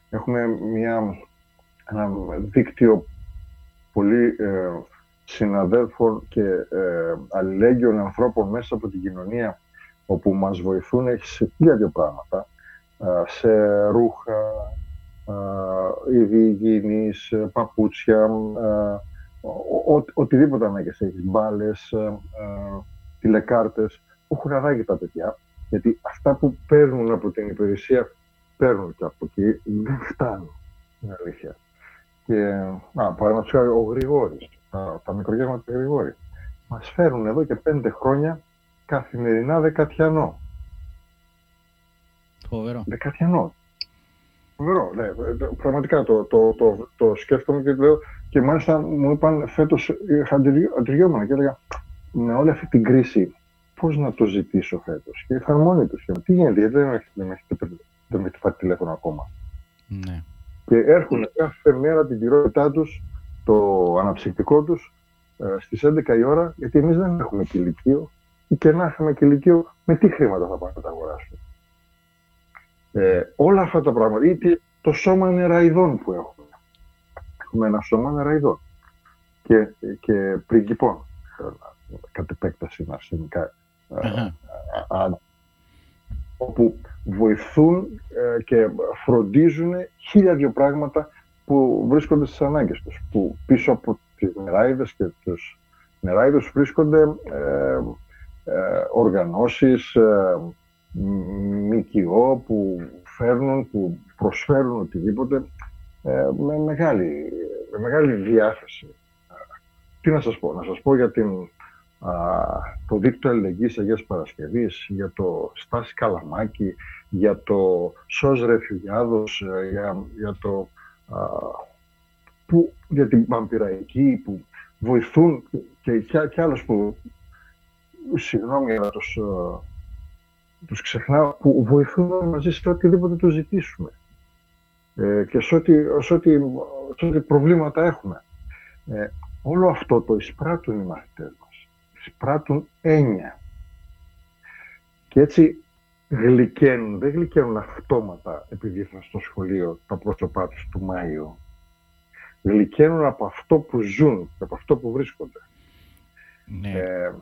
Έχουμε μια, ένα δίκτυο πολύ ε, συναδέλφων και ε, αλληλέγγυων ανθρώπων μέσα από την κοινωνία όπου μας βοηθούν σε χίλια πράγματα, ε, σε ρούχα, είδη υγιεινής, παπούτσια, οτιδήποτε ανάγκες έχεις, μπάλες, τηλεκάρτες, που έχουν ανάγκη τα παιδιά. Γιατί αυτά που παίρνουν από την υπηρεσία παίρνουν και από εκεί δεν φτάνουν. Είναι αλήθεια. Και, να, παραδείγματος χάρη, ο Γρηγόρης, τα, τα μικρογεύματα του Γρηγόρη, μας φέρουν εδώ και πέντε χρόνια καθημερινά δεκατιανό. Φοβερό. Δεκατιανό. Φοβερό, ναι. Πραγματικά το, το, το, το, σκέφτομαι και λέω και μάλιστα μου είπαν φέτος είχα αντιριόμουν και έλεγα με όλη αυτή την κρίση πώς να το ζητήσω φέτος; Και ήρθαν μόνοι τους. Και τι γίνεται, γιατί δεν με έχετε, δεν με πάρει τηλέφωνο ακόμα; Ναι. Και έρχονται κάθε μέρα την πυρότητά τους, το αναψυκτικό τους, ε, στις 11 η ώρα, γιατί εμείς δεν έχουμε κηλικείο ή και να είχαμε κηλικείο, με τι χρήματα θα πάμε να τα αγοράσουμε. Ε, όλα αυτά τα πράγματα, είτε το σώμα νεραϊδών που έχουμε. Έχουμε ένα σώμα νεραϊδών και, και πριγκυπών, κατ' επέκταση αρσενικά, όπου βοηθούν ε, και φροντίζουν χίλια δυο πράγματα που βρίσκονται στις ανάγκες τους, που πίσω από τις νεράιδες και τους νεράιδες βρίσκονται ε, ε, οργανώσεις, ε, ΜΚΟ που φέρνουν, που προσφέρουν οτιδήποτε ε, με, μεγάλη, με μεγάλη διάθεση. Τι να σας πω, να σας πω για την, α, το δίκτυο αλληλεγγύης Αγίας Παρασκευής, για το Στάση Καλαμάκη, για το ΣΟΣ Ρεφιουγιάδος, για, για, το, α, που, για την Παμπυραϊκή που βοηθούν και, και, και άλλους που, συγγνώμη για να τους, τους ξεχνάω, που βοηθούν μαζί σε οτιδήποτε τους ζητήσουμε ε, και σε ό,τι, σε ό,τι, σε ό,τι προβλήματα έχουμε. Ε, όλο αυτό το εισπράττουν οι μαθητές μας. Εισπράττουν έννοια. Και έτσι γλυκαίνουν, δεν γλυκαίνουν αυτόματα επειδή ήρθαν στο σχολείο τα πρόσωπά τους του Μάιο. Γλυκαίνουν από αυτό που ζουν, από αυτό που βρίσκονται. Ναι. Ε,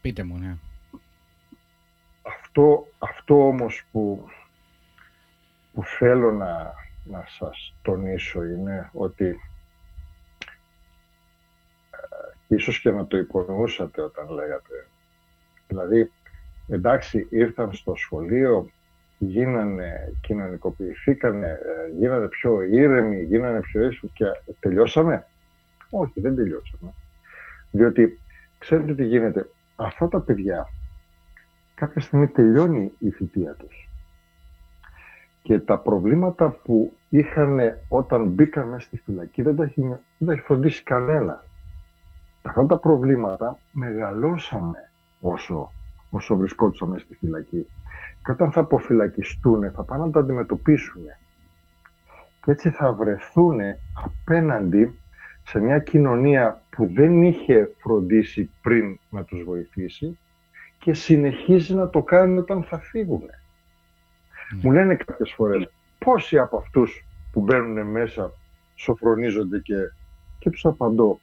Πείτε μου, ναι. Αυτό, αυτό όμως που, που θέλω να, να σας τονίσω είναι ότι ε, ίσως και να το υπονοούσατε όταν λέγατε. Δηλαδή, εντάξει, ήρθαν στο σχολείο, γίνανε, κοινωνικοποιηθήκανε, ε, γίνανε πιο ήρεμοι, γίνανε πιο ίσους και τελειώσαμε; Όχι, δεν τελειώσαμε. Διότι, ξέρετε τι γίνεται, αυτά τα παιδιά κάποια στιγμή τελειώνει η θητεία τους. Και τα προβλήματα που είχαν όταν μπήκαν μέσα στη φυλακή δεν τα έχει, δεν τα έχει φροντίσει κανένα. Αυτά τα προβλήματα μεγαλώσαμε όσο, όσο βρισκόντουσαν μέσα στη φυλακή. Και όταν θα αποφυλακιστούν θα πάνε να τα αντιμετωπίσουν. Και έτσι θα βρεθούν απέναντι σε μια κοινωνία που δεν είχε φροντίσει πριν να τους βοηθήσει και συνεχίζει να το κάνει όταν θα φύγουν. Ναι. Μου λένε κάποιες φορές πόσοι από αυτούς που μπαίνουν μέσα σοφρονίζονται και, και τους απαντώ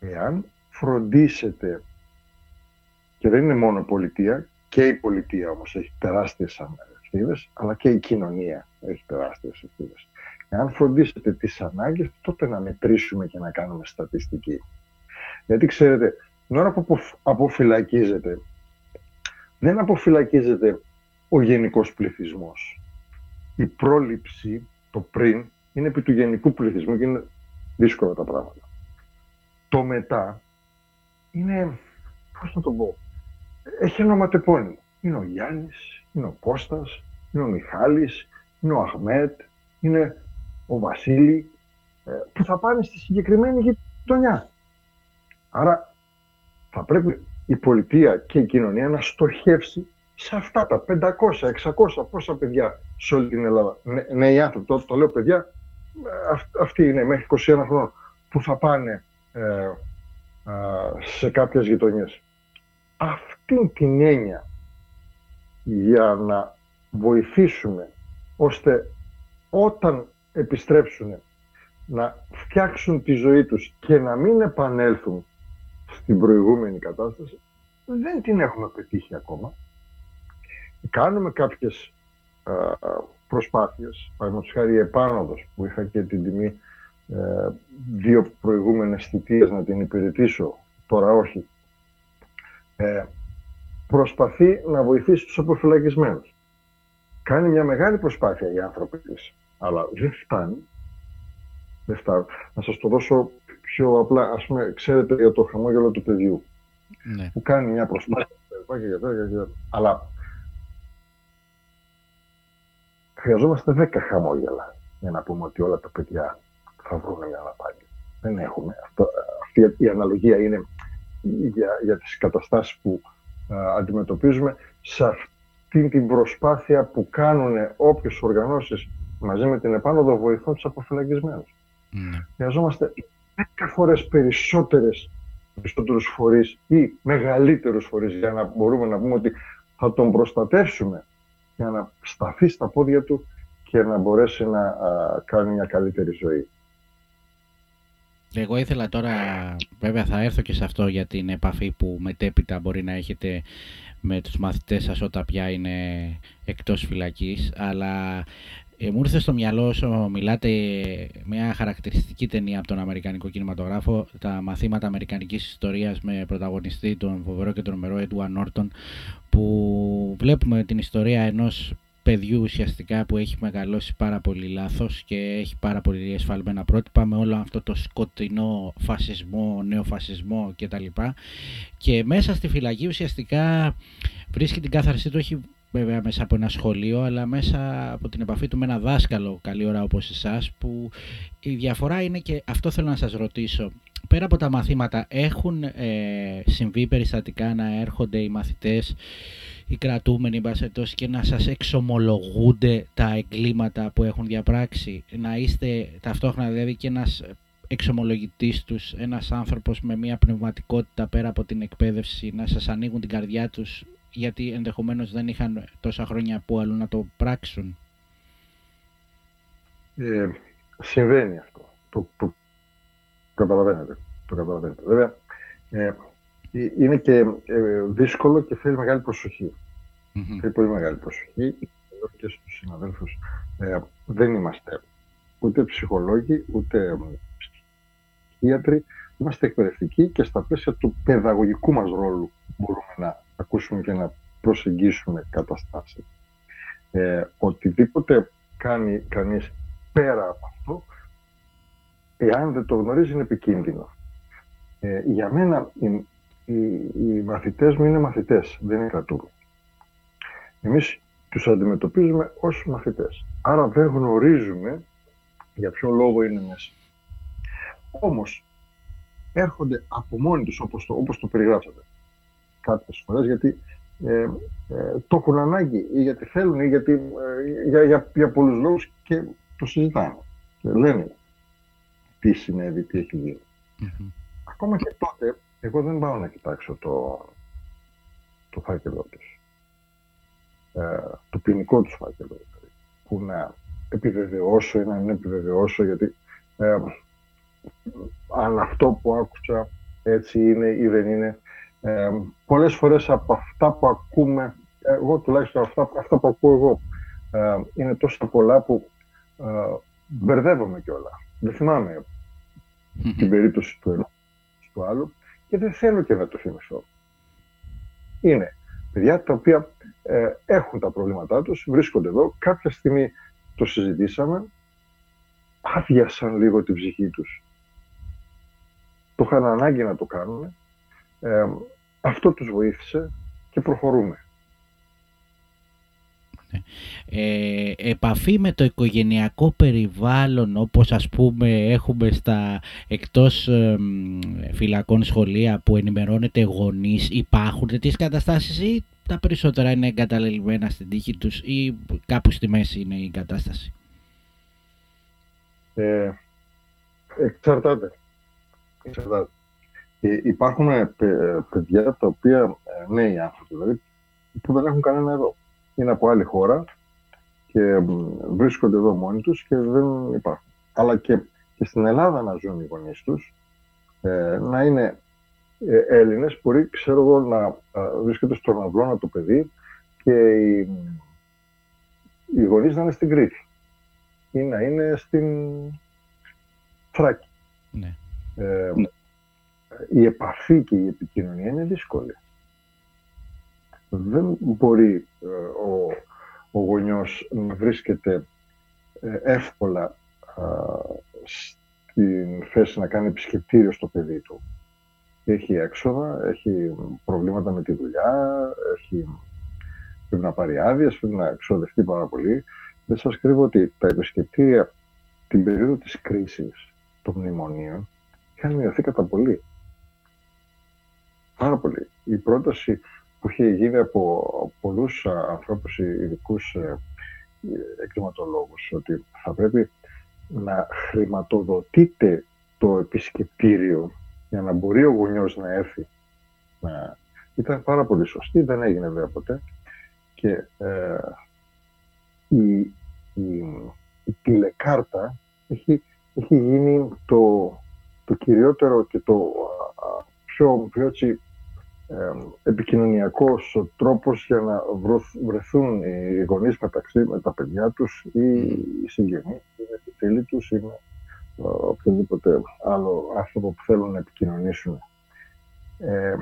εάν φροντίσετε και δεν είναι μόνο πολιτεία και η πολιτεία όμως έχει τεράστιες ευθύνες αλλά και η κοινωνία έχει τεράστιες ευθύνες. Εάν φροντίσετε τις ανάγκες τότε να μετρήσουμε και να κάνουμε στατιστική. Γιατί ξέρετε την ώρα που αποφυλακίζεται, δεν αποφυλακίζεται ο γενικός πληθυσμός. Η πρόληψη, το πριν, είναι επί του γενικού πληθυσμού και είναι δύσκολα τα πράγματα. Το μετά είναι, πώς να το πω, έχει ονοματεπώνυμο. Είναι ο Γιάννης, είναι ο Κώστας, είναι ο Μιχάλης, είναι ο Αχμέτ, είναι ο Βασίλη, ε, που θα πάνε στη συγκεκριμένη γειτονιά. Άρα θα πρέπει η πολιτεία και η κοινωνία να στοχεύσει σε αυτά τα 500, 600, πόσα παιδιά σε όλη την Ελλάδα. νέοι άνθρωποι, το, το λέω παιδιά, αυτοί είναι μέχρι 21 χρόνια που θα πάνε ε, σε κάποιες γειτονιές. Αυτή την έννοια για να βοηθήσουμε ώστε όταν επιστρέψουν να φτιάξουν τη ζωή τους και να μην επανέλθουν στην προηγούμενη κατάσταση, δεν την έχουμε πετύχει ακόμα. Κάνουμε κάποιες α, προσπάθειες, παραδείγματος χάρη η επάνωδος που είχα και την τιμή ε, δύο προηγούμενες θητείες να την υπηρετήσω, τώρα όχι, ε, προσπαθεί να βοηθήσει τους αποφυλακισμένους. κάνει μια μεγάλη προσπάθεια οι άνθρωποι της, αλλά δεν φτάνει. Δεν φτάνει. Να σας το δώσω πιο απλά, ας πούμε, ξέρετε για το χαμόγελο του παιδιού, ναι. που κάνει μια προσπάθεια, αλλά χρειαζόμαστε 10 χαμόγελα για να πούμε ότι όλα τα παιδιά θα βρουν μια αναπάγγελ. Δεν έχουμε. Αυτό, αυτή η αναλογία είναι για, για τις καταστάσεις που αντιμετωπίζουμε σε αυτή την προσπάθεια που κάνουν όποιες οργανώσεις μαζί με την επάνωδο βοηθών τους αποφυλακισμένους. Mm. Χρειαζόμαστε 10 φορές περισσότερες περισσότερους φορείς ή μεγαλύτερους φορείς για να μπορούμε να πούμε ότι θα τον προστατεύσουμε για να σταθεί στα πόδια του και να μπορέσει να κάνει μια καλύτερη ζωή. Εγώ ήθελα τώρα, βέβαια θα έρθω και σε αυτό για την επαφή που μετέπειτα μπορεί να έχετε με τους μαθητές σας όταν πια είναι εκτός φυλακής, αλλά ε, μου ήρθε στο μυαλό όσο μιλάτε μια χαρακτηριστική ταινία από τον Αμερικανικό κινηματογράφο, τα μαθήματα Αμερικανικής ιστορίας με πρωταγωνιστή τον φοβερό και τρομερό Έντουαν Νόρτον, που βλέπουμε την ιστορία ενός παιδιού ουσιαστικά που έχει μεγαλώσει πάρα πολύ λάθος και έχει πάρα πολύ εσφαλμένα πρότυπα με όλο αυτό το σκοτεινό φασισμό, νεοφασισμό κτλ. Και μέσα στη φυλακή ουσιαστικά βρίσκει την κάθαρσή του όχι βέβαια μέσα από ένα σχολείο αλλά μέσα από την επαφή του με ένα δάσκαλο καλή ώρα όπως εσάς που η διαφορά είναι και αυτό θέλω να σας ρωτήσω πέρα από τα μαθήματα έχουν ε, συμβεί περιστατικά να έρχονται οι μαθητές οι κρατούμενοι μπασετός και να σας εξομολογούνται τα εγκλήματα που έχουν διαπράξει. Να είστε ταυτόχρονα δηλαδή και ένας εξομολογητής τους, ένας άνθρωπος με μια πνευματικότητα πέρα από την εκπαίδευση, να σας ανοίγουν την καρδιά τους γιατί ενδεχομένως δεν είχαν τόσα χρόνια που αλλού να το πράξουν. Ε, συμβαίνει αυτό. Το, το, καταλαβαίνετε. Το καταλαβαίνετε. Βέβαια, ε, ε, είναι και ε, δύσκολο και θέλει μεγάλη προσοχή. Mm-hmm. Θέλει πολύ μεγάλη προσοχή. Και στους συναδέλφους ε, δεν είμαστε ούτε ψυχολόγοι, ούτε ψυχίατροι. Είμαστε εκπαιδευτικοί και στα πλαίσια του παιδαγωγικού μας ρόλου μπορούμε να ακούσουμε και να προσεγγίσουμε καταστάσεις. Ε, οτιδήποτε κάνει κανείς πέρα από αυτό, εάν δεν το γνωρίζει είναι επικίνδυνο. Ε, για μένα οι, οι μαθητές μου είναι μαθητές, δεν είναι κρατούμενοι. Εμείς τους αντιμετωπίζουμε ως μαθητές. Άρα δεν γνωρίζουμε για ποιο λόγο είναι μέσα. Όμως έρχονται από μόνοι τους όπως το, όπως το περιγράψατε κάποιες φορές γιατί ε, ε, το έχουν ανάγκη ή γιατί θέλουν ή γιατί, ε, για, για, για πολλούς λόγους και το συζητάνε και λένε τι συνέβη, τι έχει Ακόμα και τότε εγώ δεν πάω να κοιτάξω το, το φάκελό τους. Ε, το ποινικό τους φάκελο. Δηλαδή, που να επιβεβαιώσω ή να μην επιβεβαιώσω, γιατί ε, αν αυτό που άκουσα έτσι είναι ή δεν είναι. Ε, πολλές φορές από αυτά που ακούμε, εγώ τουλάχιστον αυτά, αυτά που ακούω εγώ, ε, είναι τόσο πολλά που ε, μπερδεύομαι κιόλα. Δεν θυμάμαι την περίπτωση του ενός του άλλου και δεν θέλω και να το θυμηθώ. Είναι παιδιά τα οποία ε, έχουν τα προβλήματά τους, βρίσκονται εδώ, κάποια στιγμή το συζητήσαμε, άδειασαν λίγο την ψυχή τους. Το είχαν ανάγκη να το κάνουν. Ε, αυτό τους βοήθησε και προχωρούμε. Ε, επαφή με το οικογενειακό περιβάλλον όπως ας πούμε έχουμε στα εκτός ε, φυλακών σχολεία που ενημερώνεται γονείς υπάρχουν τέτοιες καταστάσεις ή τα περισσότερα είναι εγκαταλελειμμένα στην τύχη τους ή κάπου στη μέση είναι η κατάσταση; Ε, εξαρτάται. εξαρτάται. Ε, υπάρχουν ε, παιδιά τα οποία, ε, νέοι άνθρωποι δηλαδή, που δεν έχουν κανένα εδώ είναι από άλλη χώρα και βρίσκονται εδώ μόνοι τους και δεν υπάρχουν. Αλλά και, και στην Ελλάδα να ζουν οι γονείς τους, ε, να είναι ε, Έλληνες, μπορεί, ξέρω εγώ, να ε, βρίσκεται στον αυλώνα το παιδί και οι, οι γονείς να είναι στην Κρήτη ή να είναι στην Θράκη. Ναι. Ε, ναι. Η επαφή και η επικοινωνία είναι δύσκολη δεν μπορεί ε, ο, ο γονιός να βρίσκεται ε, εύκολα στην θέση να κάνει επισκεπτήριο στο παιδί του. Έχει έξοδα, έχει προβλήματα με τη δουλειά, έχει, πρέπει να πάρει άδειες, πρέπει να εξοδευτεί πάρα πολύ. Δεν σας κρύβω ότι τα επισκεπτήρια την περίοδο της κρίσης των μνημονίων είχαν μειωθεί κατά πολύ. Πάρα πολύ. Η πρόταση που είχε γίνει από πολλούς ανθρώπους ειδικούς ε, εκκληματολόγους ότι θα πρέπει να χρηματοδοτείται το επισκεπτήριο για να μπορεί ο γονιός να έρθει. Να... ήταν πάρα πολύ σωστή, δεν έγινε βέβαια ποτέ. Και ε, η, η, η τηλεκάρτα έχει, έχει γίνει το, το κυριότερο και το πιο, πιο έτσι, ε, επικοινωνιακός τρόπος για να βρεθούν οι γονείς μεταξύ με τα παιδιά τους ή οι συγγενείς ή με τη φίλη τους ή με οποιοδήποτε άλλο άνθρωπο που θέλουν να επικοινωνήσουν. Ε,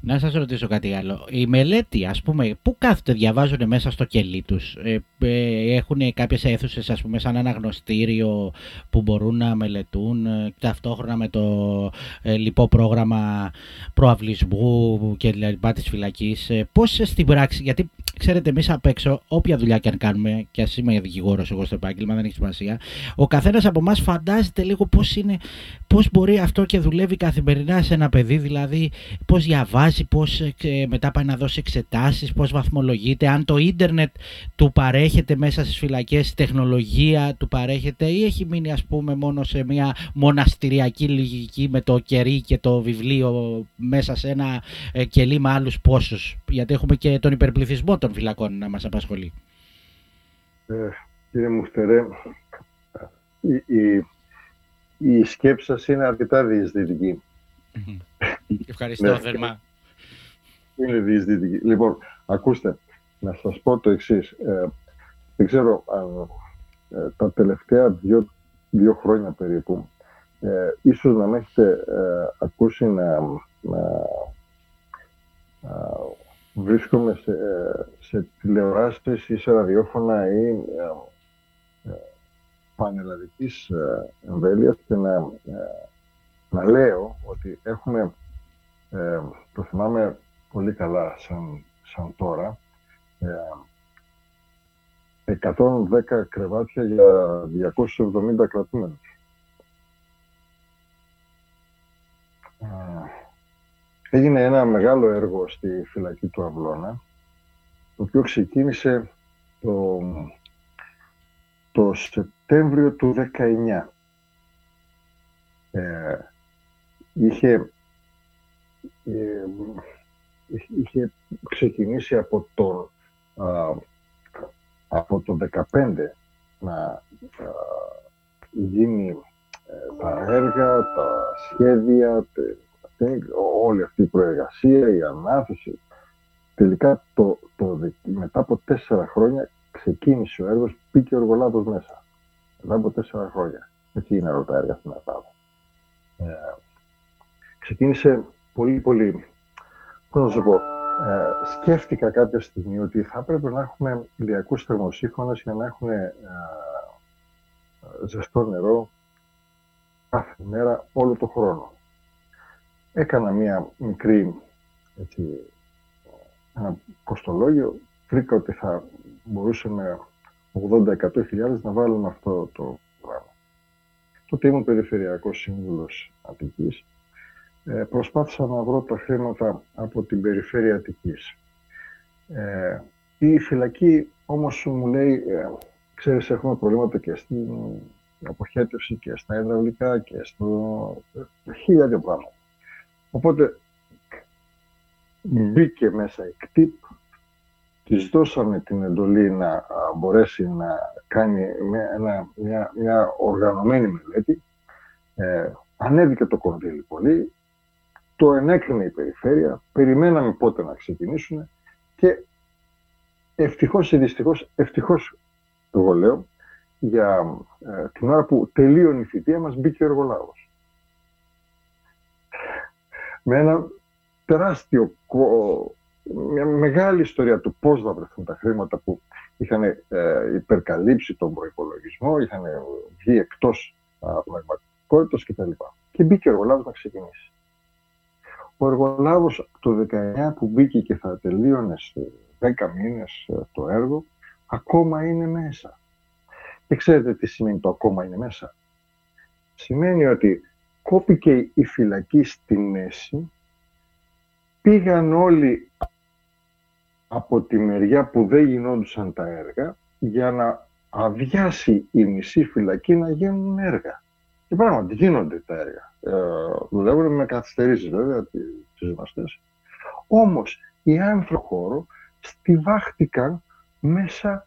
να σας ρωτήσω κάτι άλλο. Η μελέτη, ας πούμε, πού κάθονται, διαβάζουν μέσα στο κελί τους; Ε, ε, έχουν κάποιες αίθουσες, ας πούμε, σαν ένα γνωστήριο που μπορούν να μελετούν ε, ταυτόχρονα με το ε, λοιπό πρόγραμμα προαυλισμού και λοιπά της φυλακής. Ε, πώς στην πράξη, γιατί ξέρετε, εμείς απ' έξω, όποια δουλειά και αν κάνουμε, και ας είμαι δικηγόρος εγώ στο επάγγελμα, δεν έχει σημασία, ο καθένας από εμάς φαντάζεται λίγο πώς είναι, πώς μπορεί αυτό και δουλεύει καθημερινά σε ένα παιδί, δηλαδή πώς διαβάζει, πώς ε, μετά πάει να δώσει εξετάσεις, πώς βαθμολογείται, αν το ίντερνετ του παρέχεται μέσα στις φυλακές, η τεχνολογία του παρέχεται ή έχει μείνει, ας πούμε, μόνο σε μια μοναστηριακή λογική με το κερί και το βιβλίο μέσα σε ένα ε, κελί με άλλους πόσους. Γιατί έχουμε και τον υπερπληθυσμό των φυλακών να μας απασχολεί. Ε, κύριε Μουστερέ, η, η, η σκέψη σας είναι αρκετά διεισδυτική. Ευχαριστώ ναι. θερμά. Είναι διεισδυτική. Λοιπόν, ακούστε, να σας πω το εξής. Ε, δεν ξέρω αν ε, τα τελευταία δύο, δύο χρόνια περίπου ε, ίσως να με έχετε ε, ακούσει να, να βρίσκομαι σε, σε τηλεοράσεις ή σε ραδιόφωνα ή ε, ε, πανελλαδικής ε, εμβέλειας και να, ε, να λέω ότι έχουμε, ε, το θυμάμαι πολύ καλά σαν, σαν τώρα, 110 κρεβάτια για 270 κρατούμενους. Έγινε ένα μεγάλο έργο στη φυλακή του Αυλώνα, το οποίο ξεκίνησε το, το Σεπτέμβριο του 19. Ε, είχε, ε, είχε ξεκινήσει από το, από το 15 να γίνει ε, τα έργα, τα σχέδια, όλη αυτή η προεργασία, η ανάθεση. Τελικά το, το, μετά από τέσσερα χρόνια ξεκίνησε ο έργος, πήκε ο εργολάβος μέσα. Μετά από τέσσερα χρόνια. Έτσι είναι όλα τα έργα στην Ελλάδα. Ε, ξεκίνησε πολύ πολύ, πώς να σου πω, ε, σκέφτηκα κάποια στιγμή ότι θα έπρεπε να έχουμε ηλιακούς θερμοσύφωνες για να έχουν ε, ζεστό νερό κάθε μέρα όλο το χρόνο έκανα μία μικρή έτσι, ένα κοστολόγιο, βρήκα ότι θα μπορούσε με 80-100 χιλιάδες να βάλουμε αυτό το πράγμα. Τότε ήμουν περιφερειακός σύμβουλος Αττικής. Ε, προσπάθησα να βρω τα χρήματα από την περιφέρεια Αττικής. Ε, η φυλακή όμως μου λέει, ε, ξέρεις έχουμε προβλήματα και στην αποχέτευση και στα υδραυλικά και στο χίλια πράγματα. Οπότε μπήκε μέσα η ΚΤΙΠ, της δώσαμε την εντολή να μπορέσει να κάνει μια, μια, μια οργανωμένη μελέτη. Ε, ανέβηκε το κονδύλι πολύ, το ενέκρινε η περιφέρεια, περιμέναμε πότε να ξεκινήσουν και ευτυχώς ή δυστυχώς, ευτυχώς εγώ λέω, για ε, την ώρα που τελείωνε η θητεία μας μπήκε ο εργολάβος με ένα τεράστιο, μια μεγάλη ιστορία του πώς θα βρεθούν τα χρήματα που είχαν ε, υπερκαλύψει τον προπολογισμό, είχαν βγει εκτός πραγματικότητας κτλ. Και μπήκε ο εργολάβος να ξεκινήσει. Ο εργολάβος το 19 που μπήκε και θα τελείωνε σε 10 μήνες ε, το έργο, ακόμα είναι μέσα. Και ξέρετε τι σημαίνει το ακόμα είναι μέσα. Σημαίνει ότι κόπηκε η φυλακή στη μέση, πήγαν όλοι από τη μεριά που δεν γινόντουσαν τα έργα για να αδειάσει η μισή φυλακή να γίνουν έργα. Και πράγματι γίνονται τα έργα. Ε, δουλεύουν με καθυστερήσεις βέβαια τις γνωστές. Όμως οι άνθρωποι χώρο στιβάχτηκαν μέσα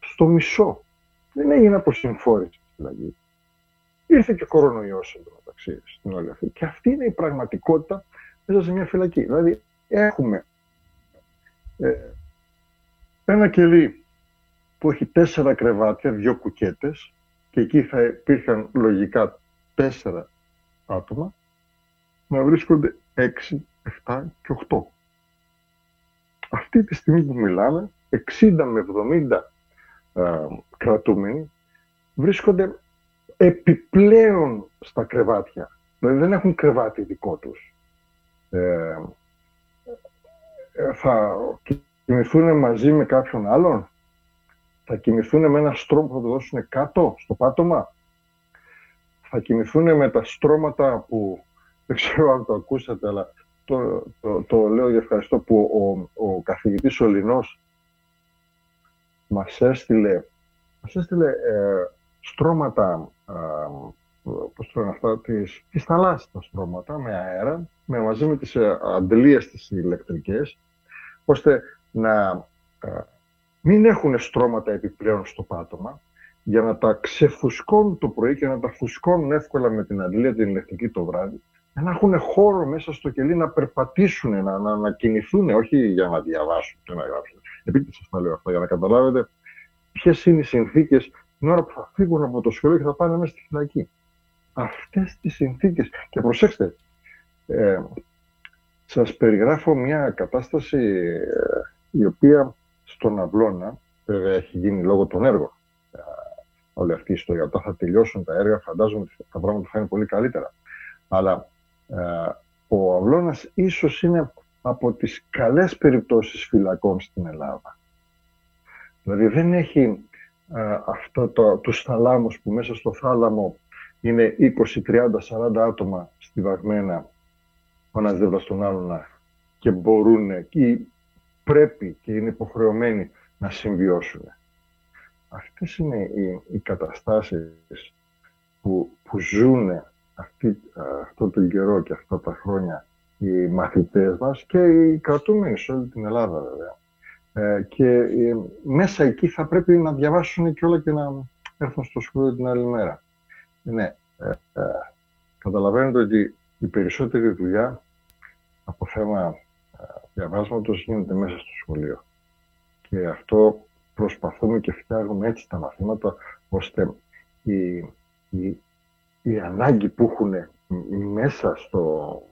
στο μισό. Δεν έγινε από συμφόρηση δηλαδή. Ήρθε και κορονοϊός εδώ μεταξύ στην όλη αυτή. Και αυτή είναι η πραγματικότητα μέσα σε μια φυλακή. Δηλαδή έχουμε ε, ένα κελί που έχει τέσσερα κρεβάτια, δύο κουκέτες και εκεί θα υπήρχαν λογικά τέσσερα άτομα να βρίσκονται έξι, εφτά και οχτώ. Αυτή τη στιγμή που μιλάμε, 60 με 70 ε, κρατούμενοι βρίσκονται επιπλέον στα κρεβάτια. Δηλαδή δεν έχουν κρεβάτι δικό τους. Ε, ε, θα κοιμηθούν μαζί με κάποιον άλλον; Θα κοιμηθούν με ένα στρώμα που θα το δώσουν κάτω, στο πάτωμα; Θα κοιμηθούν με τα στρώματα που, δεν ξέρω αν το ακούσατε, αλλά το, το, το λέω για ευχαριστώ που ο, ο καθηγητής Ολυνός μας έστειλε, μας έστειλε ε, στρώματα, ε, πώς το αυτά, τις, τις τα στρώματα με αέρα, με, μαζί με τις ε, αντλίες τις ηλεκτρικές, ώστε να ε, μην έχουν στρώματα επιπλέον στο πάτωμα, για να τα ξεφουσκώνουν το πρωί και να τα φουσκώνουν εύκολα με την αντλία την ηλεκτρική το βράδυ, να έχουν χώρο μέσα στο κελί να περπατήσουν, να, να, να κινηθούν, όχι για να διαβάσουν και να γράψουν. Επίτηδες σας τα λέω αυτά, για να καταλάβετε ποιες είναι οι συνθήκες την ώρα που θα φύγουν από το σχολείο και θα πάνε μέσα στη φυλακή. Αυτές τις συνθήκες. Και προσέξτε, ε, σας περιγράφω μια κατάσταση ε, η οποία στον Αυλώνα, βέβαια έχει γίνει λόγω των έργων, ε, όλη αυτή η ιστορία. Όταν θα τελειώσουν τα έργα, φαντάζομαι ότι τα πράγματα θα είναι πολύ καλύτερα. Αλλά ε, ο Αυλώνας ίσως είναι από τις καλές περιπτώσεις φυλακών στην Ελλάδα. Δηλαδή δεν έχει ε, αυτό το, τους θαλάμους που μέσα στο θάλαμο είναι 20, 30, 40 άτομα στιβαγμένα ο ένας δίπλα στον άλλον και μπορούν ή πρέπει και είναι υποχρεωμένοι να συμβιώσουν. Αυτές είναι οι, οι καταστάσεις που, που ζουν αυτή, αυτό τον καιρό και αυτά τα χρόνια οι μαθητές μας και οι κρατούμενοι σε όλη την Ελλάδα βέβαια. Ε, και ε, μέσα εκεί θα πρέπει να διαβάσουν και όλα και να έρθουν στο σχολείο την άλλη μέρα. Ναι, ε, ε, καταλαβαίνετε ότι η περισσότερη δουλειά από θέμα ε, διαβάσματος γίνεται μέσα στο σχολείο. Και αυτό προσπαθούμε και φτιάχνουμε έτσι τα μαθήματα, ώστε η, η, η ανάγκη που έχουν μέσα στο,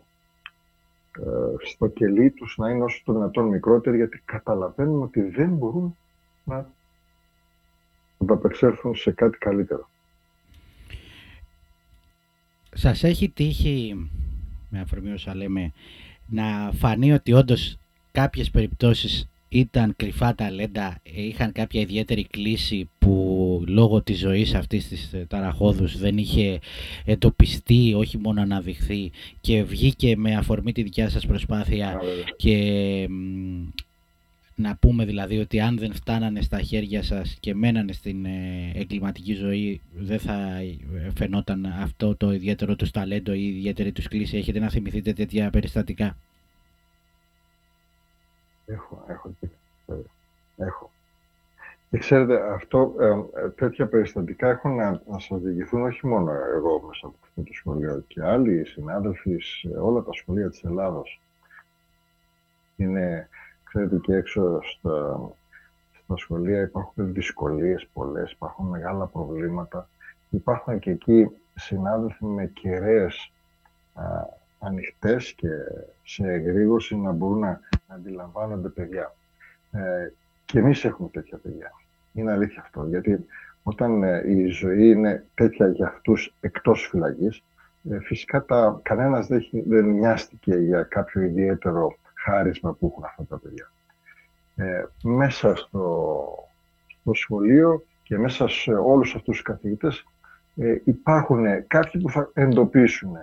ε, στο κελί τους να είναι όσο το δυνατόν μικρότερη, γιατί καταλαβαίνουν ότι δεν μπορούν να ανταπεξέλθουν σε κάτι καλύτερο. Σας έχει τύχει, με αφορμή όσα λέμε, να φανεί ότι όντως κάποιες περιπτώσεις ήταν κρυφά ταλέντα, είχαν κάποια ιδιαίτερη κλίση που λόγω της ζωής αυτής της ε, ταραχώδους δεν είχε εντοπιστεί, όχι μόνο αναδειχθεί και βγήκε με αφορμή τη δικιά σας προσπάθεια και να πούμε δηλαδή ότι αν δεν φτάνανε στα χέρια σας και μένανε στην ε, εγκληματική ζωή δεν θα ε, φαινόταν αυτό το ιδιαίτερο τους ταλέντο ή η ιδιαίτερη τους κλίση. Έχετε να θυμηθείτε τέτοια περιστατικά; Έχω, έχω. Έχω. Και ξέρετε, αυτό, ε, τέτοια περιστατικά έχουν να, να σας διηγηθούν όχι μόνο εγώ μέσα από αυτό το σχολείο και άλλοι συνάδελφοι σε όλα τα σχολεία της Ελλάδος. Είναι, ξέρετε, και έξω στα, στα σχολεία υπάρχουν δυσκολίες πολλές, υπάρχουν μεγάλα προβλήματα. Υπάρχουν και εκεί συνάδελφοι με κεραίες ανοιχτές και σε εγρήγορση να μπορούν να, αντιλαμβάνονται παιδιά. Ε, και εμείς έχουμε τέτοια παιδιά. Είναι αλήθεια αυτό, γιατί όταν ε, η ζωή είναι τέτοια για αυτούς εκτός φυλακής, ε, φυσικά τα, κανένας δεν, δεν νοιάστηκε για κάποιο ιδιαίτερο χάρισμα που έχουν αυτά τα παιδιά. Ε, μέσα στο, στο σχολείο και μέσα σε όλους αυτούς τους καθηγητές ε, υπάρχουν κάποιοι που θα εντοπίσουν.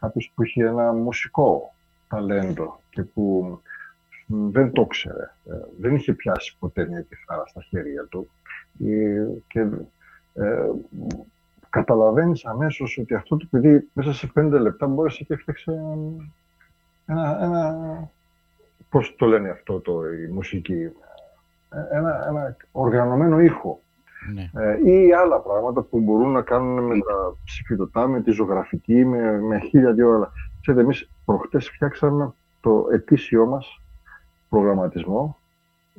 Κάποιος που έχει ένα μουσικό ταλέντο και που δεν το ξέρε, ε, δεν είχε πιάσει ποτέ μια κιθάρα στα χέρια του. Ε, και ε, καταλαβαίνεις αμέσως ότι αυτό το παιδί μέσα σε πέντε λεπτά μπόρεσε και έφτιαξε ένα, ένα πώς το λένε αυτό το, η μουσική, ένα, ένα οργανωμένο ήχο. Ναι. Ε, ή άλλα πράγματα που μπορούν να κάνουν με τα ψηφιδωτά, με τη ζωγραφική, με, με χίλια δυο άλλα. Ξέρετε, εμείς προχτές φτιάξαμε το ετήσιό μας προγραμματισμό,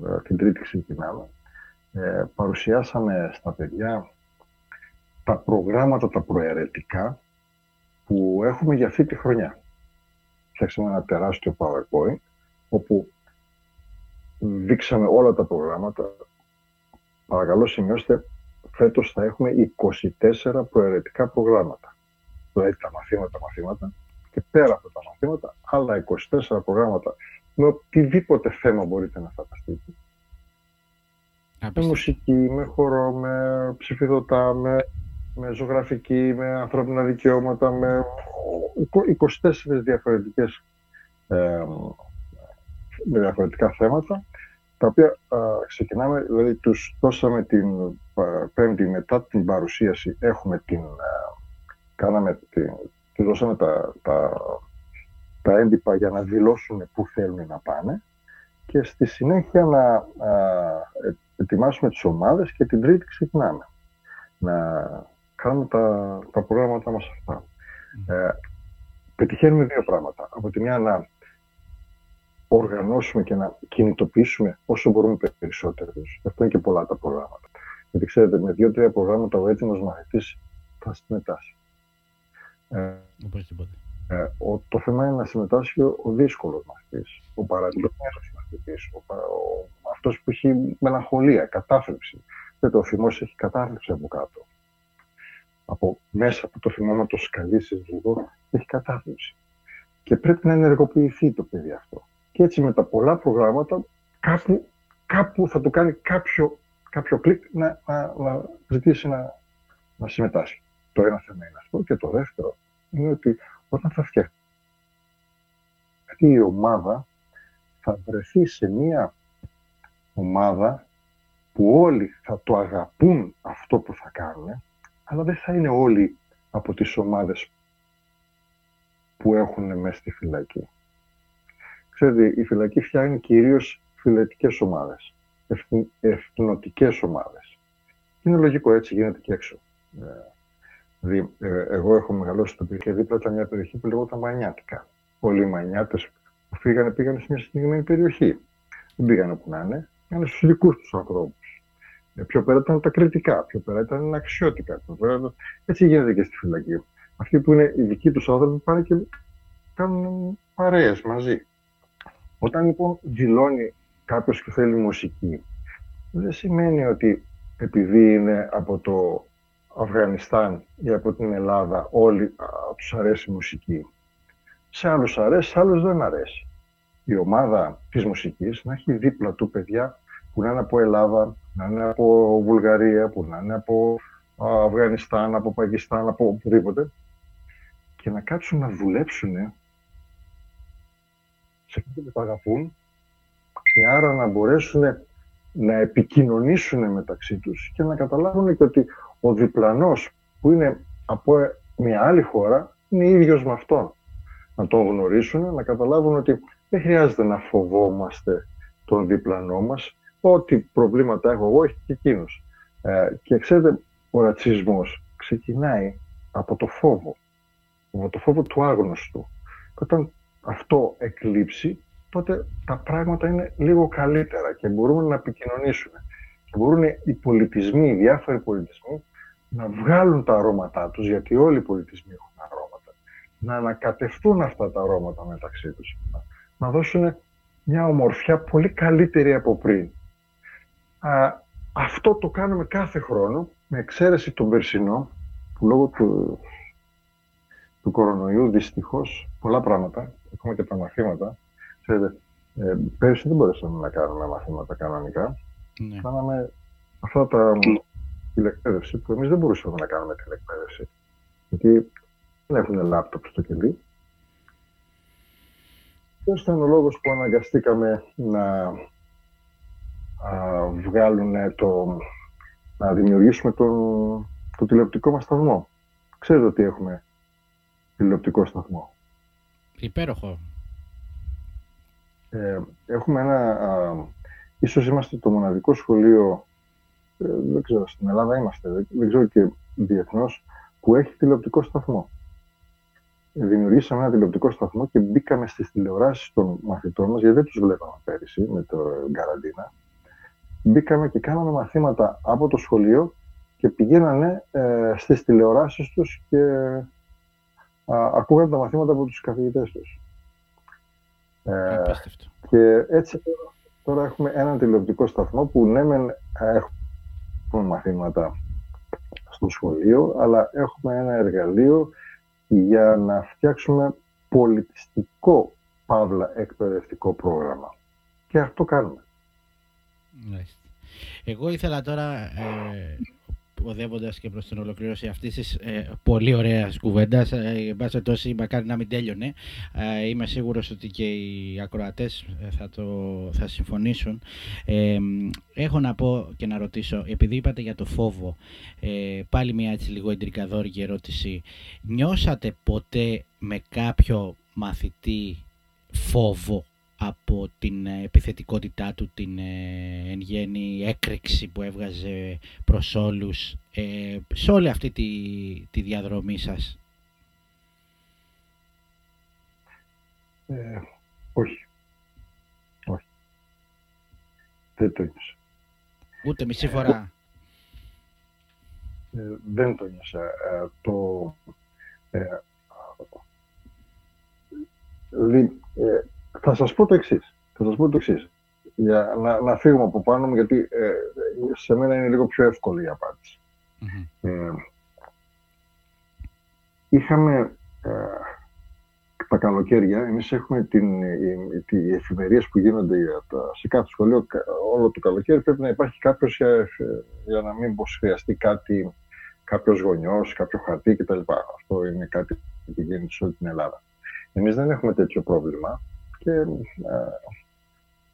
ε, την τρίτη ξεκινάμε. Ε, παρουσιάσαμε στα παιδιά τα προγράμματα τα προαιρετικά που έχουμε για αυτή τη χρονιά. Φτιάξαμε ένα τεράστιο PowerPoint όπου δείξαμε όλα τα προγράμματα. Παρακαλώ σημειώστε, φέτος θα έχουμε 24 προαιρετικά προγράμματα. Δηλαδή τα μαθήματα, μαθήματα και πέρα από τα μαθήματα, άλλα 24 προγράμματα με οτιδήποτε θέμα μπορείτε να φανταστείτε. Με μουσική, με χορό, με ψηφιδωτά, με, με ζωγραφική, με ανθρώπινα δικαιώματα, με 24 διαφορετικές ε, με διαφορετικά θέματα, τα οποία ξεκινάμε, δηλαδή τους δώσαμε την πέμπτη μετά την παρουσίαση, έχουμε την, κάναμε την, τους δώσαμε τα, τα, τα έντυπα για να δηλώσουν πού θέλουν να πάνε και στη συνέχεια να α, ετοιμάσουμε τις ομάδες και την τρίτη ξεκινάμε. Να κάνουμε τα, τα προγράμματα μας αυτά. Ε, πετυχαίνουμε δύο πράγματα. Από τη μια να οργανώσουμε και να κινητοποιήσουμε όσο μπορούμε περισσότερους. Αυτό είναι και πολλά τα προγράμματα. Γιατί ξέρετε, με δύο-τρία προγράμματα ο έτοιμος μαθητής θα συμμετάσχει. Ε, ε, ο, το θέμα είναι να συμμετάσχει ο, ο δύσκολος μαθητής, ο παρατηρημένος μαθητής, αυτός που έχει μελαγχολία, κατάθλιψη. Δεν το θυμός έχει κατάθλιψη από κάτω. Από μέσα από το θυμό, να το σκαλίσεις λίγο, έχει κατάθλιψη. Και πρέπει να ενεργοποιηθεί το παιδί αυτό. Και έτσι με τα πολλά προγράμματα κάπου, κάπου θα το κάνει κάποιο, κάποιο κλικ να, να, να ζητήσει να, να συμμετάσχει. Το ένα θέμα είναι αυτό. Και το δεύτερο είναι ότι όταν θα φτιαχτεί η ομάδα θα βρεθεί σε μία ομάδα που όλοι θα το αγαπούν αυτό που θα κάνουν, αλλά δεν θα είναι όλοι από τις ομάδες που έχουν μέσα στη φυλακή. Ξέρετε, η φυλακή φτιάχνει κυρίως φυλετικές ομάδες, εθνοτικές ομάδες. Είναι λογικό, έτσι γίνεται και έξω. Ε, δηλαδή, ε, εγώ έχω μεγαλώσει στο περιοχή δίπλα ήταν μια περιοχή που λεγόταν Μανιάτικα. Όλοι οι Μανιάτες που φύγανε πήγανε σε μια συγκεκριμένη περιοχή. Δεν πήγανε που να είναι, πήγανε στους δικούς τους ανθρώπους. Ε, πιο πέρα ήταν τα κριτικά, πιο πέρα ήταν αξιώτικα. Πέρα... Έτσι γίνεται και στη φυλακή. Αυτοί που είναι οι δικοί τους άνθρωποι πάνε και κάνουν παρέες μαζί. Όταν λοιπόν δηλώνει κάποιος και θέλει μουσική, δεν σημαίνει ότι επειδή είναι από το Αφγανιστάν ή από την Ελλάδα όλοι τους αρέσει η μουσική. Σε άλλους αρέσει, σε άλλους δεν αρέσει. Η ομάδα της μουσικής να έχει δίπλα του παιδιά που να είναι από Ελλάδα, να είναι από Βουλγαρία, που να είναι από Αφγανιστάν, από Πακιστάν, από οπουδήποτε και να κάτσουν να δουλέψουν σε αυτό που αγαπούν και άρα να μπορέσουν να επικοινωνήσουν μεταξύ τους και να καταλάβουν και ότι ο διπλανός που είναι από μια άλλη χώρα είναι ίδιος με αυτόν. Να τον γνωρίσουν, να καταλάβουν ότι δεν χρειάζεται να φοβόμαστε τον διπλανό μας, ό,τι προβλήματα έχω εγώ έχει και εκείνος. Ε, και ξέρετε, ο ρατσισμός ξεκινάει από το φόβο, από το φόβο του άγνωστου. Και όταν αυτό εκλείψει, τότε τα πράγματα είναι λίγο καλύτερα και μπορούμε να επικοινωνήσουμε. Και μπορούν οι πολιτισμοί, οι διάφοροι πολιτισμοί, να βγάλουν τα αρώματά τους, γιατί όλοι οι πολιτισμοί έχουν αρώματα, να ανακατευτούν αυτά τα αρώματα μεταξύ τους. Να δώσουν μια ομορφιά πολύ καλύτερη από πριν. Α, αυτό το κάνουμε κάθε χρόνο, με εξαίρεση τον περσινό, που λόγω του, του κορονοϊού δυστυχώς πολλά πράγματα, ακόμα και τα μαθήματα, ξέρετε, ε, πέρσι δεν μπορέσαμε να κάνουμε μαθήματα κανονικά. Ναι. Κάναμε αυτά τα τηλεκπαίδευση που εμείς δεν μπορούσαμε να κάνουμε τηλεκπαίδευση. Γιατί δεν έχουν λάπτοπ στο κελί. Αυτό ήταν ο λόγος που αναγκαστήκαμε να α, βγάλουν το, να δημιουργήσουμε τον, το τηλεοπτικό μας σταθμό. Ξέρετε ότι έχουμε τηλεοπτικό σταθμό. Υπέροχο. Ε, έχουμε ένα, α, ίσως είμαστε το μοναδικό σχολείο, ε, δεν ξέρω, στην Ελλάδα είμαστε, δεν, ξέρω και διεθνώς, που έχει τηλεοπτικό σταθμό. Ε, δημιουργήσαμε ένα τηλεοπτικό σταθμό και μπήκαμε στις τηλεοράσεις των μαθητών μας, γιατί δεν τους βλέπαμε πέρυσι με το καραντίνα. Μπήκαμε και κάναμε μαθήματα από το σχολείο και πηγαίνανε ε, στις τηλεοράσεις τους και ακούγαν τα μαθήματα από τους καθηγητές τους. Ε, και έτσι τώρα έχουμε έναν τηλεοπτικό σταθμό που ναι μεν έχουμε μαθήματα στο σχολείο, αλλά έχουμε ένα εργαλείο για να φτιάξουμε πολιτιστικό παύλα εκπαιδευτικό πρόγραμμα. Και αυτό κάνουμε. Εγώ ήθελα τώρα ε, οδεύοντας και προς την ολοκλήρωση αυτής της ε, πολύ ωραίας κουβέντας, ε, εν τόση μακάρι να μην τέλειωνε, ε, είμαι σίγουρος ότι και οι ακροατές ε, θα, το, θα συμφωνήσουν. Ε, έχω να πω και να ρωτήσω, επειδή είπατε για το φόβο, πάλι μια έτσι λίγο εντρικαδόρικη ερώτηση, νιώσατε ποτέ με κάποιο μαθητή φόβο; Από την ε, επιθετικότητά του, την ε, εν γέννη έκρηξη που έβγαζε προς όλους ε, σε όλη αυτή τη, τη διαδρομή σας. Ε, όχι. Όχι. Δεν το νιώσα. Ούτε μισή φορά. δεν το νιώσα. το... Θα σας πω το εξής. Θα σας πω το εξής. Για να, να φύγουμε από πάνω μου, γιατί ε, σε μένα είναι λίγο πιο εύκολη η απαντηση Ε, είχαμε ε, τα καλοκαίρια, εμείς έχουμε την, οι, οι εφημερίες που γίνονται σε κάθε σχολείο όλο το καλοκαίρι πρέπει να υπάρχει κάποιος για, για να μην πως χρειαστεί κάτι, κάποιος γονιός, κάποιο χαρτί κτλ. Αυτό είναι κάτι που γίνεται σε όλη την Ελλάδα. Εμείς δεν έχουμε τέτοιο πρόβλημα και ε,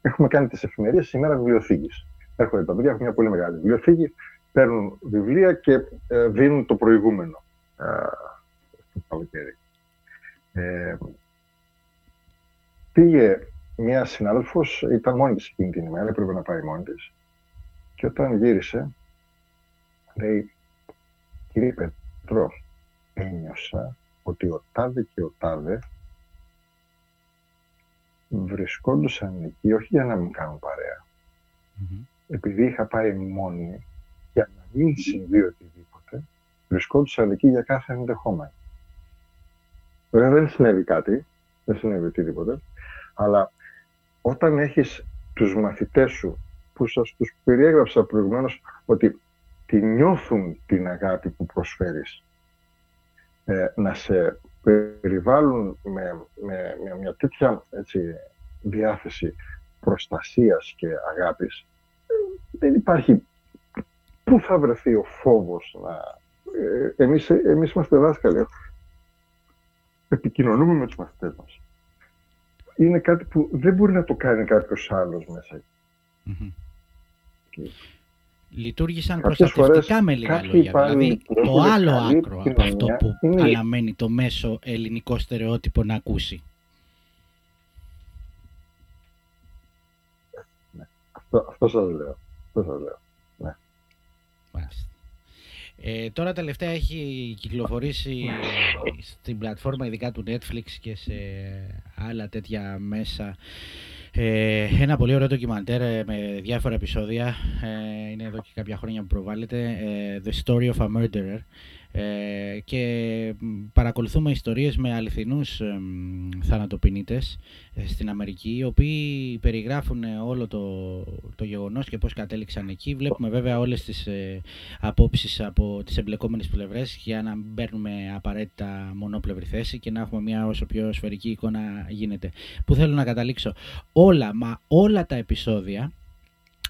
έχουμε κάνει τις εφημερίες ημέρα βιβλιοθήκης. Έρχονται τα παιδιά, έχουν μια πολύ μεγάλη βιβλιοθήκη, παίρνουν βιβλία και ε, δίνουν το προηγούμενο ε, στο καλοκαίρι. Ε, πήγε μια συνάδελφος, ήταν μόνη της εκείνη την ημέρα, έπρεπε να πάει μόνη της. Και όταν γύρισε, λέει, κύριε Πετρό, ένιωσα ότι ο Τάδε και ο Τάδε βρισκόντουσαν εκεί όχι για να μην κάνουν Επειδή είχα πάει μόνη για να μην συμβεί οτιδήποτε, βρισκόντουσαν εκεί για κάθε ενδεχόμενο. Βέβαια δεν συνέβη κάτι, δεν συνέβη οτιδήποτε, αλλά όταν έχεις τους μαθητές σου που σας τους περιέγραψα προηγουμένως ότι τη νιώθουν την αγάπη που προσφέρεις ε, να σε περιβάλλουν με, με, με μια τέτοια έτσι, διάθεση προστασίας και αγάπης, δεν υπάρχει πού θα βρεθεί ο φόβος να... Ε, εμείς, εμείς είμαστε δάσκαλοι. Επικοινωνούμε με τους μαθητές μας. Είναι κάτι που δεν μπορεί να το κάνει κάποιος άλλος μέσα λειτουργήσαν προστατευτικά με λίγα λόγια. Δηλαδή το άλλο άκρο από αυτό που είναι... αναμένει το μέσο ελληνικό στερεότυπο να ακούσει. Ναι. Αυτό, αυτό σας λέω. Αυτό σας λέω. Ναι. Ε, τώρα τελευταία έχει κυκλοφορήσει στην πλατφόρμα ειδικά του Netflix και σε άλλα τέτοια μέσα ε, ένα πολύ ωραίο ντοκιμαντέρ ε, με διάφορα επεισόδια. Ε, είναι εδώ και κάποια χρόνια που προβάλλεται. Ε, The Story of a Murderer. Ε, και παρακολουθούμε ιστορίες με αληθινούς ε, θανατοποιητές στην Αμερική οι οποίοι περιγράφουν όλο το, το γεγονός και πώς κατέληξαν εκεί. Βλέπουμε βέβαια όλες τις ε, απόψεις από τις εμπλεκόμενες πλευρές για να μην παίρνουμε απαραίτητα μονόπλευρη θέση και να έχουμε μια όσο πιο σφαιρική εικόνα γίνεται. Που θέλω να καταλήξω όλα, μα όλα τα επεισόδια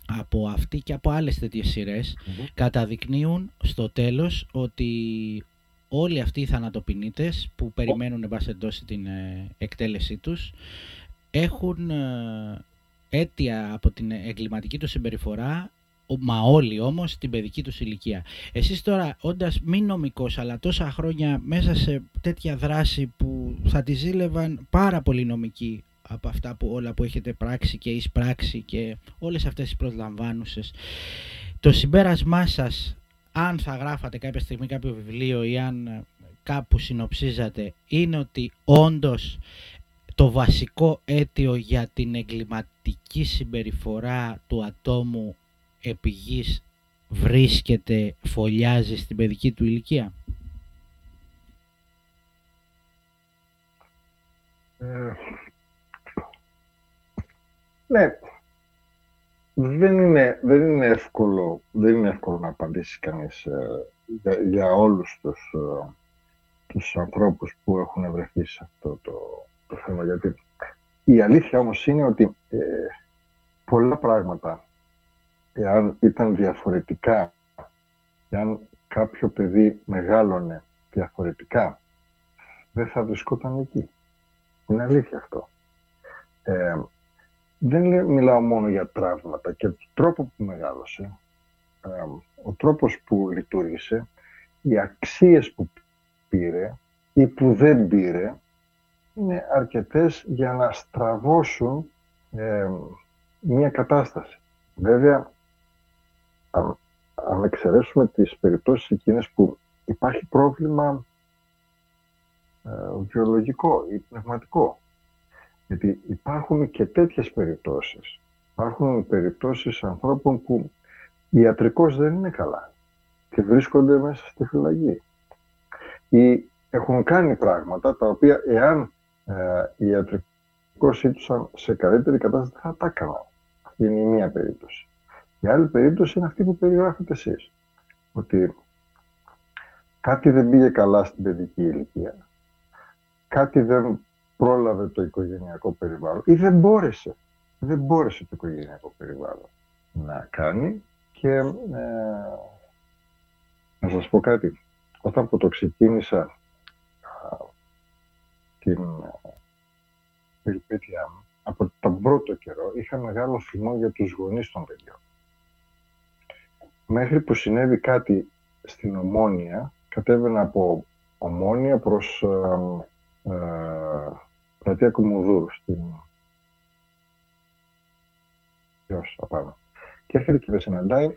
από αυτή και από άλλες τέτοιες καταδεικνύουν στο τέλος ότι όλοι αυτοί οι θανατοποιητές που περιμένουν εν πάση την ε, εκτέλεσή τους έχουν ε, αίτια από την εγκληματική τους συμπεριφορά μα όλοι όμως την παιδική τους ηλικία. Εσείς τώρα όντας μη νομικός αλλά τόσα χρόνια μέσα σε τέτοια δράση που θα τη ζήλευαν πάρα πολύ νομικοί από αυτά που όλα που έχετε πράξει και εις πράξει και όλες αυτές τις προσλαμβάνουσες. Το συμπέρασμά σας, αν θα γράφατε κάποια στιγμή κάποιο βιβλίο ή αν κάπου συνοψίζατε, είναι ότι όντως το βασικό αίτιο για την εγκληματική συμπεριφορά του ατόμου επί βρίσκεται, φωλιάζει στην παιδική του ηλικία; Ε, ναι. Δεν είναι, δεν είναι, εύκολο, δεν είναι εύκολο να απαντήσει κανείς ε, για, για, όλους τους, ε, τους ανθρώπους που έχουν βρεθεί σε αυτό το, το θέμα. Γιατί η αλήθεια όμως είναι ότι ε, πολλά πράγματα, εάν ήταν διαφορετικά, εάν κάποιο παιδί μεγάλωνε διαφορετικά, δεν θα βρισκόταν εκεί. Είναι αλήθεια αυτό. Ε, δεν μιλάω μόνο για τραύματα και τον τρόπο που μεγάλωσε, ο τρόπος που λειτουργήσε, οι αξίες που πήρε ή που δεν πήρε, είναι αρκετές για να στραβώσουν μια κατάσταση. Βέβαια, αν, αν εξαιρέσουμε τις περιπτώσεις εκείνες που υπάρχει πρόβλημα ε, βιολογικό ή πνευματικό, γιατί υπάρχουν και τέτοιες περιπτώσεις. Υπάρχουν περιπτώσεις ανθρώπων που ιατρικώς δεν είναι καλά και βρίσκονται μέσα στη φυλακή. Ή έχουν κάνει πράγματα τα οποία εάν ε, ιατρικώς ήτουσαν σε καλύτερη κατάσταση θα τα έκαναν. Αυτή είναι η μία περίπτωση. Η άλλη περίπτωση είναι αυτή που περιγράφετε εσείς. Ότι κάτι δεν πήγε καλά στην παιδική ηλικία. Κάτι δεν πρόλαβε το οικογενειακό περιβάλλον ή δεν μπόρεσε, δεν μπόρεσε το οικογενειακό περιβάλλον να κάνει και ε, να σας πω κάτι, όταν που το ξεκίνησα την περιπέτειά μου, από τον πρώτο καιρό είχα μεγάλο θυμό για τους γονείς των παιδιών. Μέχρι που συνέβη κάτι στην Ομόνια, κατέβαινα από Ομόνια προς ε, ε, πλατεία Κομοδούρου στην Ποιος, απάνω. Και έρχεται και με συναντάει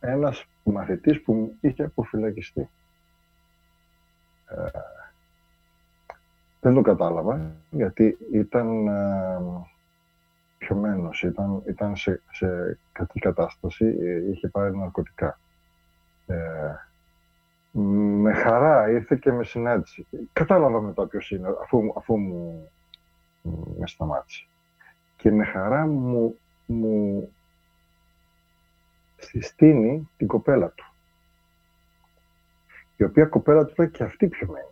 ένας μαθητής που είχε αποφυλακιστεί. Ε, δεν το κατάλαβα, γιατί ήταν ε, πιωμένος, ήταν, ήταν σε, σε κακή κατάσταση, ε, είχε πάρει ναρκωτικά. Ε, με χαρά ήρθε και με συνάντησε. Κατάλαβα μετά ποιος είναι, αφού, αφού μου με σταμάτησε. Και με χαρά μου, μου συστήνει την κοπέλα του. Η οποία κοπέλα του ήταν και αυτή πιωμένη.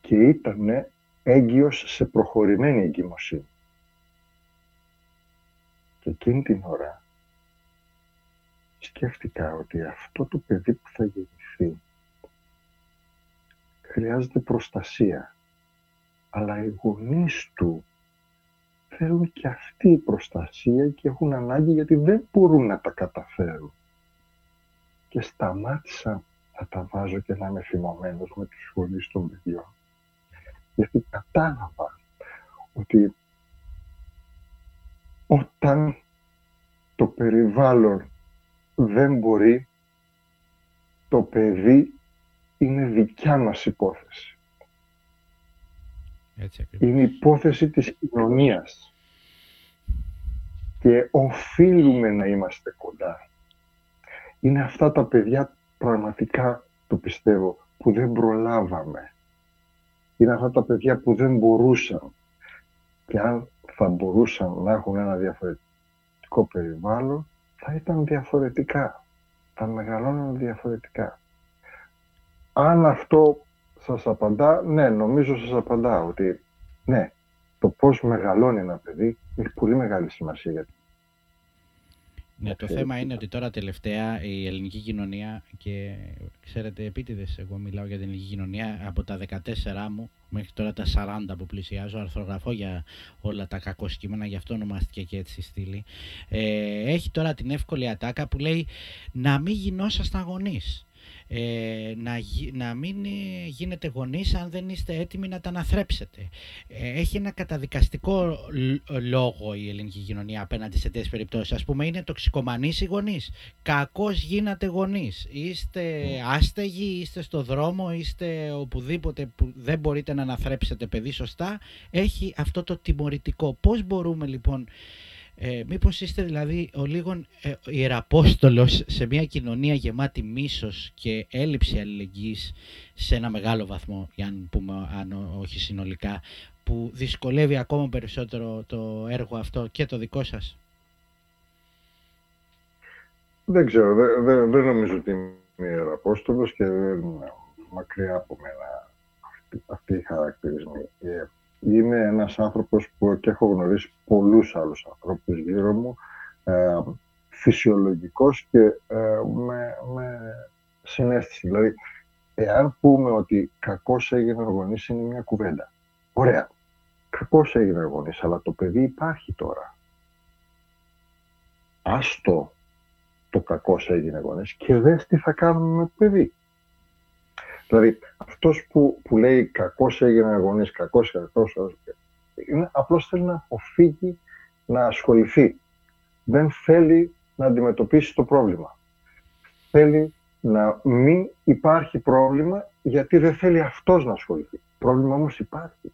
Και ήταν έγκυος σε προχωρημένη εγκυμοσύνη. Και εκείνη την ώρα σκέφτηκα ότι αυτό το παιδί που θα γεννηθεί χρειάζεται προστασία. Αλλά οι γονείς του θέλουν και αυτή η προστασία και έχουν ανάγκη γιατί δεν μπορούν να τα καταφέρουν. Και σταμάτησα να τα βάζω και να είμαι θυμωμένος με τους γονείς των παιδιών. Γιατί κατάλαβα ότι όταν το περιβάλλον δεν μπορεί, το παιδί είναι δικιά μας υπόθεση. Έτσι είναι υπόθεση της κοινωνίας. Και οφείλουμε να είμαστε κοντά. Είναι αυτά τα παιδιά πραγματικά το πιστεύω που δεν προλάβαμε. Είναι αυτά τα παιδιά που δεν μπορούσαν. Και αν θα μπορούσαν να έχουν ένα διαφορετικό περιβάλλον, θα ήταν διαφορετικά. Θα μεγαλώνουν διαφορετικά. Αν αυτό σας απαντά, ναι, νομίζω σας απαντά ότι ναι, το πώς μεγαλώνει ένα παιδί έχει πολύ μεγάλη σημασία για ναι, το θέμα είναι ότι τώρα τελευταία η ελληνική κοινωνία και ξέρετε επίτηδες εγώ μιλάω για την ελληνική κοινωνία από τα 14 μου μέχρι τώρα τα 40 που πλησιάζω αρθρογραφώ για όλα τα κακό κείμενα γι' αυτό ονομάστηκε και έτσι η στήλη. Ε, έχει τώρα την εύκολη ατάκα που λέει να μην γινόσασταν γονείς ε, να, να μην ε, γίνετε γονείς αν δεν είστε έτοιμοι να τα αναθρέψετε. Ε, έχει ένα καταδικαστικό λόγο η ελληνική κοινωνία απέναντι σε τέτοιες περιπτώσεις. Ας πούμε είναι τοξικομανείς οι γονείς. Κακώς γίνατε γονείς. Είστε άστεγοι, είστε στο δρόμο, είστε οπουδήποτε που δεν μπορείτε να αναθρέψετε παιδί σωστά. Έχει αυτό το τιμωρητικό. Πώς μπορούμε λοιπόν ε, μήπως είστε δηλαδή ο λίγον ε, ιεραπόστολος σε μια κοινωνία γεμάτη μίσος και έλλειψη αλληλεγγύης σε ένα μεγάλο βαθμό, για να πούμε αν όχι συνολικά, που δυσκολεύει ακόμα περισσότερο το έργο αυτό και το δικό σας; Δεν ξέρω, δεν, δεν, νομίζω ότι είμαι ιεραπόστολος και δεν μακριά από μένα αυτή, αυτή η χαρακτηρισμή. Ε, είμαι ένας άνθρωπος που και έχω γνωρίσει πολλούς άλλους ανθρώπους γύρω μου, ε, φυσιολογικός και ε, με, με συνέστηση. Δηλαδή, εάν πούμε ότι κακός έγινε ο γονείς είναι μια κουβέντα. Ωραία. Κακός έγινε ο γονείς, αλλά το παιδί υπάρχει τώρα. Άστο το κακός έγινε ο γονείς και δες τι θα κάνουμε με το παιδί. Δηλαδή, αυτός που, που λέει κακός έγινε γονεί, κακός κακό, είναι απλώς θέλει να αποφύγει να ασχοληθεί. Δεν θέλει να αντιμετωπίσει το πρόβλημα. Θέλει να μην υπάρχει πρόβλημα γιατί δεν θέλει αυτός να ασχοληθεί. Πρόβλημα όμως υπάρχει.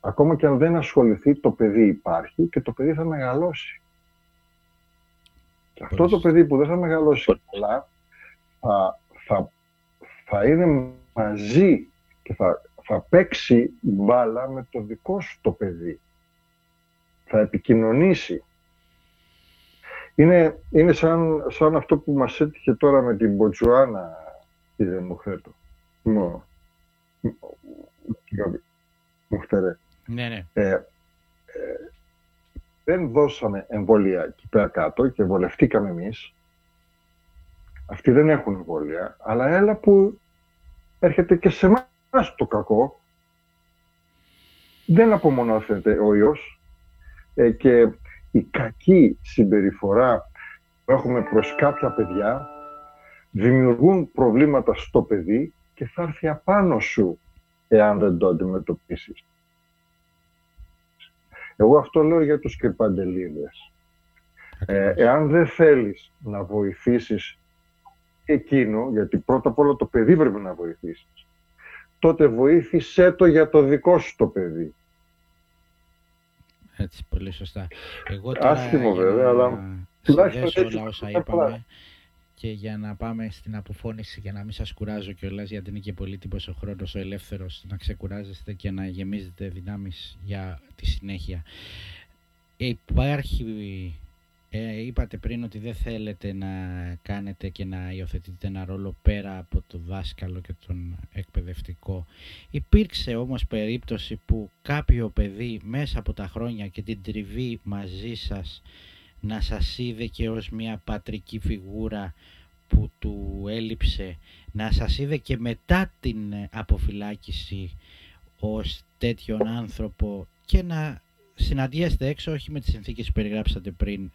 Ακόμα και αν δεν ασχοληθεί, το παιδί υπάρχει και το παιδί θα μεγαλώσει. Και αυτό το παιδί που δεν θα μεγαλώσει καλά θα, θα θα είναι μαζί και θα, θα παίξει μπάλα με το δικό σου το παιδί. Θα επικοινωνήσει. Είναι, είναι σαν, σαν αυτό που μας έτυχε τώρα με την Μποτζουάνα, κύριε Μουχθέτο. Μου, Μουχτερέ. Ναι, ναι. Ε, ε, δεν δώσαμε εμβόλια εκεί πέρα κάτω και βολευτήκαμε εμείς αυτοί δεν έχουν εμβόλια, αλλά έλα που έρχεται και σε εμάς το κακό. Δεν απομονώθεται ο ιός ε, και η κακή συμπεριφορά που έχουμε προς κάποια παιδιά δημιουργούν προβλήματα στο παιδί και θα έρθει απάνω σου εάν δεν το αντιμετωπίσεις. Εγώ αυτό λέω για τους κρυπαντελίδες. Ε, εάν δεν θέλεις να βοηθήσεις εκείνο, γιατί πρώτα απ' όλα το παιδί πρέπει να βοηθήσεις, τότε βοήθησέ το για το δικό σου το παιδί. Έτσι, πολύ σωστά. Εγώ τώρα, Άσχημο βέβαια, αλλά τουλάχιστον όλα όσα είπαμε και για να πάμε στην αποφώνηση για να μην σας κουράζω κιόλας γιατί είναι και πολύ τύπος ο χρόνος ο ελεύθερος να ξεκουράζεστε και να γεμίζετε δυνάμεις για τη συνέχεια. Υπάρχει ε, είπατε πριν ότι δεν θέλετε να κάνετε και να υιοθετείτε ένα ρόλο πέρα από το δάσκαλο και τον εκπαιδευτικό. Υπήρξε όμως περίπτωση που κάποιο παιδί μέσα από τα χρόνια και την τριβή μαζί σας να σας είδε και ως μια πατρική φιγούρα που του έλειψε, να σας είδε και μετά την αποφυλάκηση ως τέτοιον άνθρωπο και να συναντιέστε έξω όχι με τις συνθήκες που περιγράψατε πριν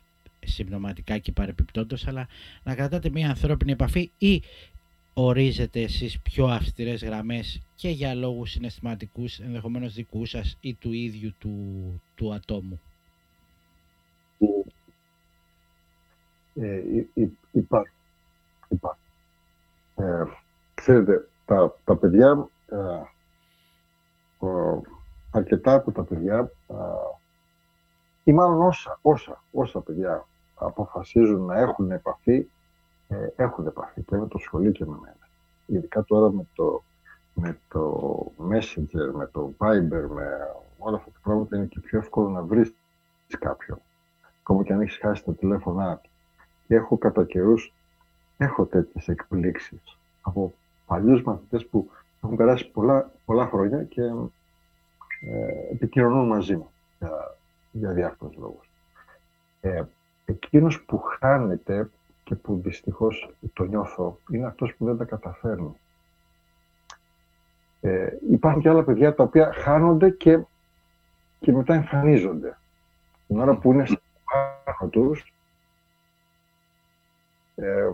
συμπτωματικά και παρεπιπτόντως, αλλά να κρατάτε μια ανθρώπινη επαφή ή ορίζετε εσείς πιο αυστηρές γραμμές και για λόγους συναισθηματικούς, ενδεχομένως δικούς σας ή του ίδιου του, του ατόμου; Ε, υπάρχει. Ε, ξέρετε, τα, τα παιδιά, ε, αρκετά από τα παιδιά ή μάλλον όσα, όσα, όσα παιδιά αποφασίζουν να έχουν επαφή, ε, έχουν επαφή και με το σχολείο και με μένα. Ειδικά τώρα με το, με το Messenger, με το Viber, με όλα αυτά τα πράγματα είναι και πιο εύκολο να βρεις κάποιον. Ακόμα και αν έχεις χάσει τα τηλέφωνά του. Και έχω κατά καιρούς έχω τέτοιες εκπλήξεις από παλιούς μαθητές που έχουν περάσει πολλά, πολλά χρόνια και ε, επικοινωνούν μαζί μου για, για διάφορους λόγους. Ε, εκείνος που χάνεται και που δυστυχώς το νιώθω είναι αυτός που δεν τα καταφέρνει. Ε, υπάρχουν και άλλα παιδιά τα οποία χάνονται και, και μετά εμφανίζονται. Την ώρα που είναι στο πάνω τους, ε,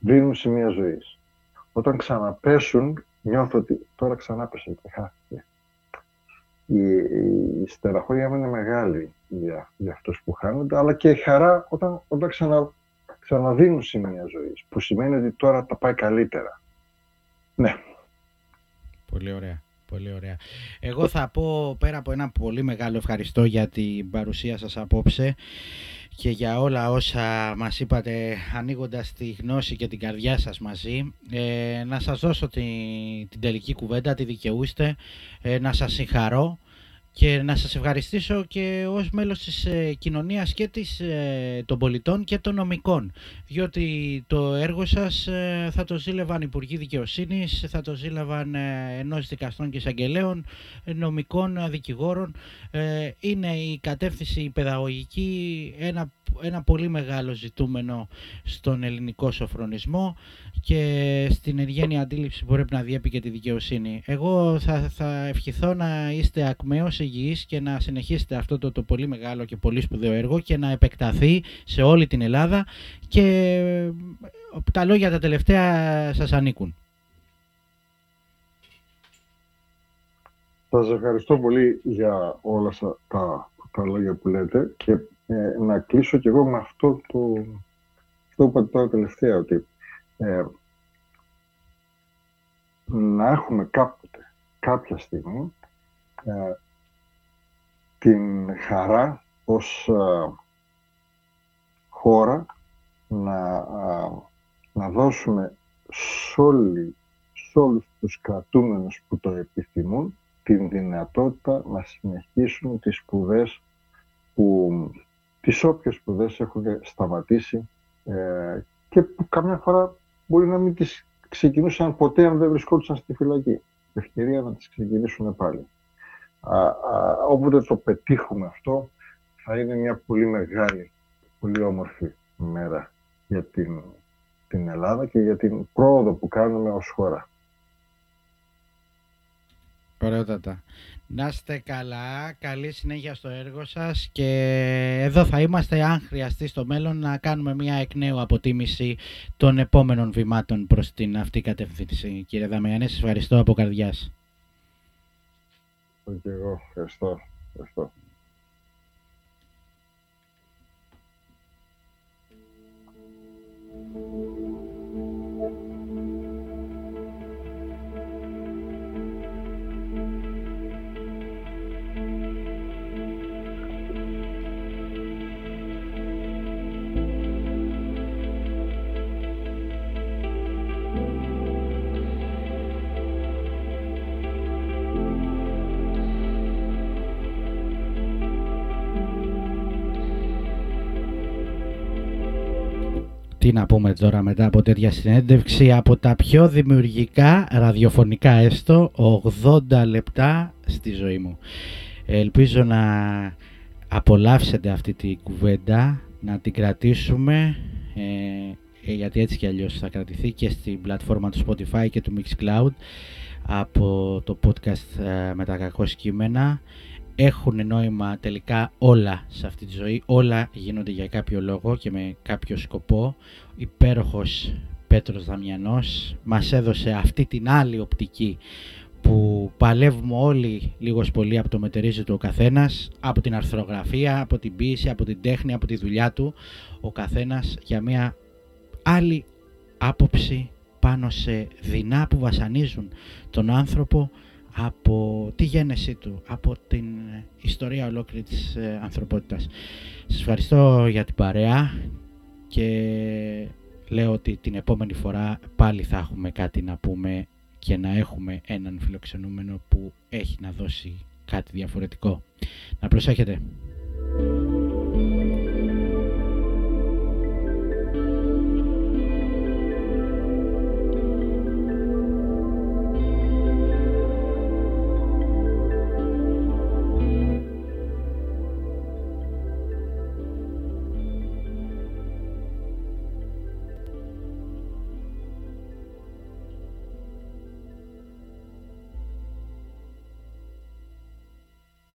δίνουν σημεία ζωής. Όταν ξαναπέσουν, νιώθω ότι τώρα ξανά πέσε και χάθηκε. Η, η στεραχώρια μου είναι μεγάλη για, για αυτούς που χάνονται, αλλά και η χαρά όταν, όταν ξανα, ξαναδίνουν σημεία ζωής, που σημαίνει ότι τώρα τα πάει καλύτερα. Ναι. Πολύ ωραία. Πολύ ωραία. Εγώ θα πω πέρα από ένα πολύ μεγάλο ευχαριστώ για την παρουσία σας απόψε και για όλα όσα μας είπατε ανοίγοντας τη γνώση και την καρδιά σας μαζί. Ε, να σας δώσω την, την τελική κουβέντα, τη δικαιούστε, ε, να σας συγχαρώ και να σας ευχαριστήσω και ως μέλος της ε, κοινωνίας και της, ε, των πολιτών και των νομικών διότι το έργο σας ε, θα το ζήλευαν Υπουργοί Δικαιοσύνης, θα το ζήλευαν ε, ενός δικαστών και εισαγγελέων, νομικών δικηγόρων. είναι η κατεύθυνση παιδαγωγική ένα, ένα πολύ μεγάλο ζητούμενο στον ελληνικό σοφρονισμό και στην εργένεια αντίληψη που πρέπει να διέπει και τη δικαιοσύνη. Εγώ θα, θα ευχηθώ να είστε ακμαίως υγιείς και να συνεχίσετε αυτό το, το πολύ μεγάλο και πολύ σπουδαίο έργο και να επεκταθεί σε όλη την Ελλάδα και τα λόγια τα τελευταία σας ανήκουν. Σας ευχαριστώ πολύ για όλα τα, τα λόγια που λέτε και ε, να κλείσω κι εγώ με αυτό το, αυτό που είπατε τώρα τελευταία, ότι ε, να έχουμε κάποτε, κάποια στιγμή, ε, την χαρά ως ε, χώρα να, να δώσουμε σε, όλοι, σε όλους τους κρατούμενους που το επιθυμούν την δυνατότητα να συνεχίσουν τις σπουδές που τις όποιες σπουδές έχουν σταματήσει ε, και που καμιά φορά μπορεί να μην τις ξεκινούσαν ποτέ αν δεν βρισκόντουσαν στη φυλακή. Ευκαιρία να τις ξεκινήσουν πάλι. Α, α, όποτε το πετύχουμε αυτό θα είναι μια πολύ μεγάλη, πολύ όμορφη μέρα για την, την Ελλάδα και για την πρόοδο που κάνουμε ως χώρα. Ωραιότατα. Να είστε καλά, καλή συνέχεια στο έργο σας και εδώ θα είμαστε αν χρειαστεί στο μέλλον να κάνουμε μια εκ νέου αποτίμηση των επόμενων βημάτων προς την αυτή κατεύθυνση. Κύριε Δαμιανέ, σας ευχαριστώ από καρδιάς. Και εγώ, ευχαριστώ. ευχαριστώ. Τι να πούμε τώρα μετά από τέτοια συνέντευξη από τα πιο δημιουργικά ραδιοφωνικά έστω 80 λεπτά στη ζωή μου. Ελπίζω να απολαύσετε αυτή τη κουβέντα, να την κρατήσουμε ε, ε, γιατί έτσι κι αλλιώς θα κρατηθεί και στην πλατφόρμα του Spotify και του Mixcloud από το podcast ε, με τα κακό κείμενα έχουν νόημα τελικά όλα σε αυτή τη ζωή, όλα γίνονται για κάποιο λόγο και με κάποιο σκοπό. Υπέροχος Πέτρος Δαμιανός μας έδωσε αυτή την άλλη οπτική που παλεύουμε όλοι λίγος πολύ από το μετερίζει του ο καθένας, από την αρθρογραφία, από την ποίηση, από την τέχνη, από τη δουλειά του, ο καθένας για μια άλλη άποψη πάνω σε δεινά που βασανίζουν τον άνθρωπο από τη γέννησή του, από την ιστορία ολόκληρη της ε, ανθρωπότητας. Σας ευχαριστώ για την παρέα και λέω ότι την επόμενη φορά πάλι θα έχουμε κάτι να πούμε και να έχουμε έναν φιλοξενούμενο που έχει να δώσει κάτι διαφορετικό. Να προσέχετε.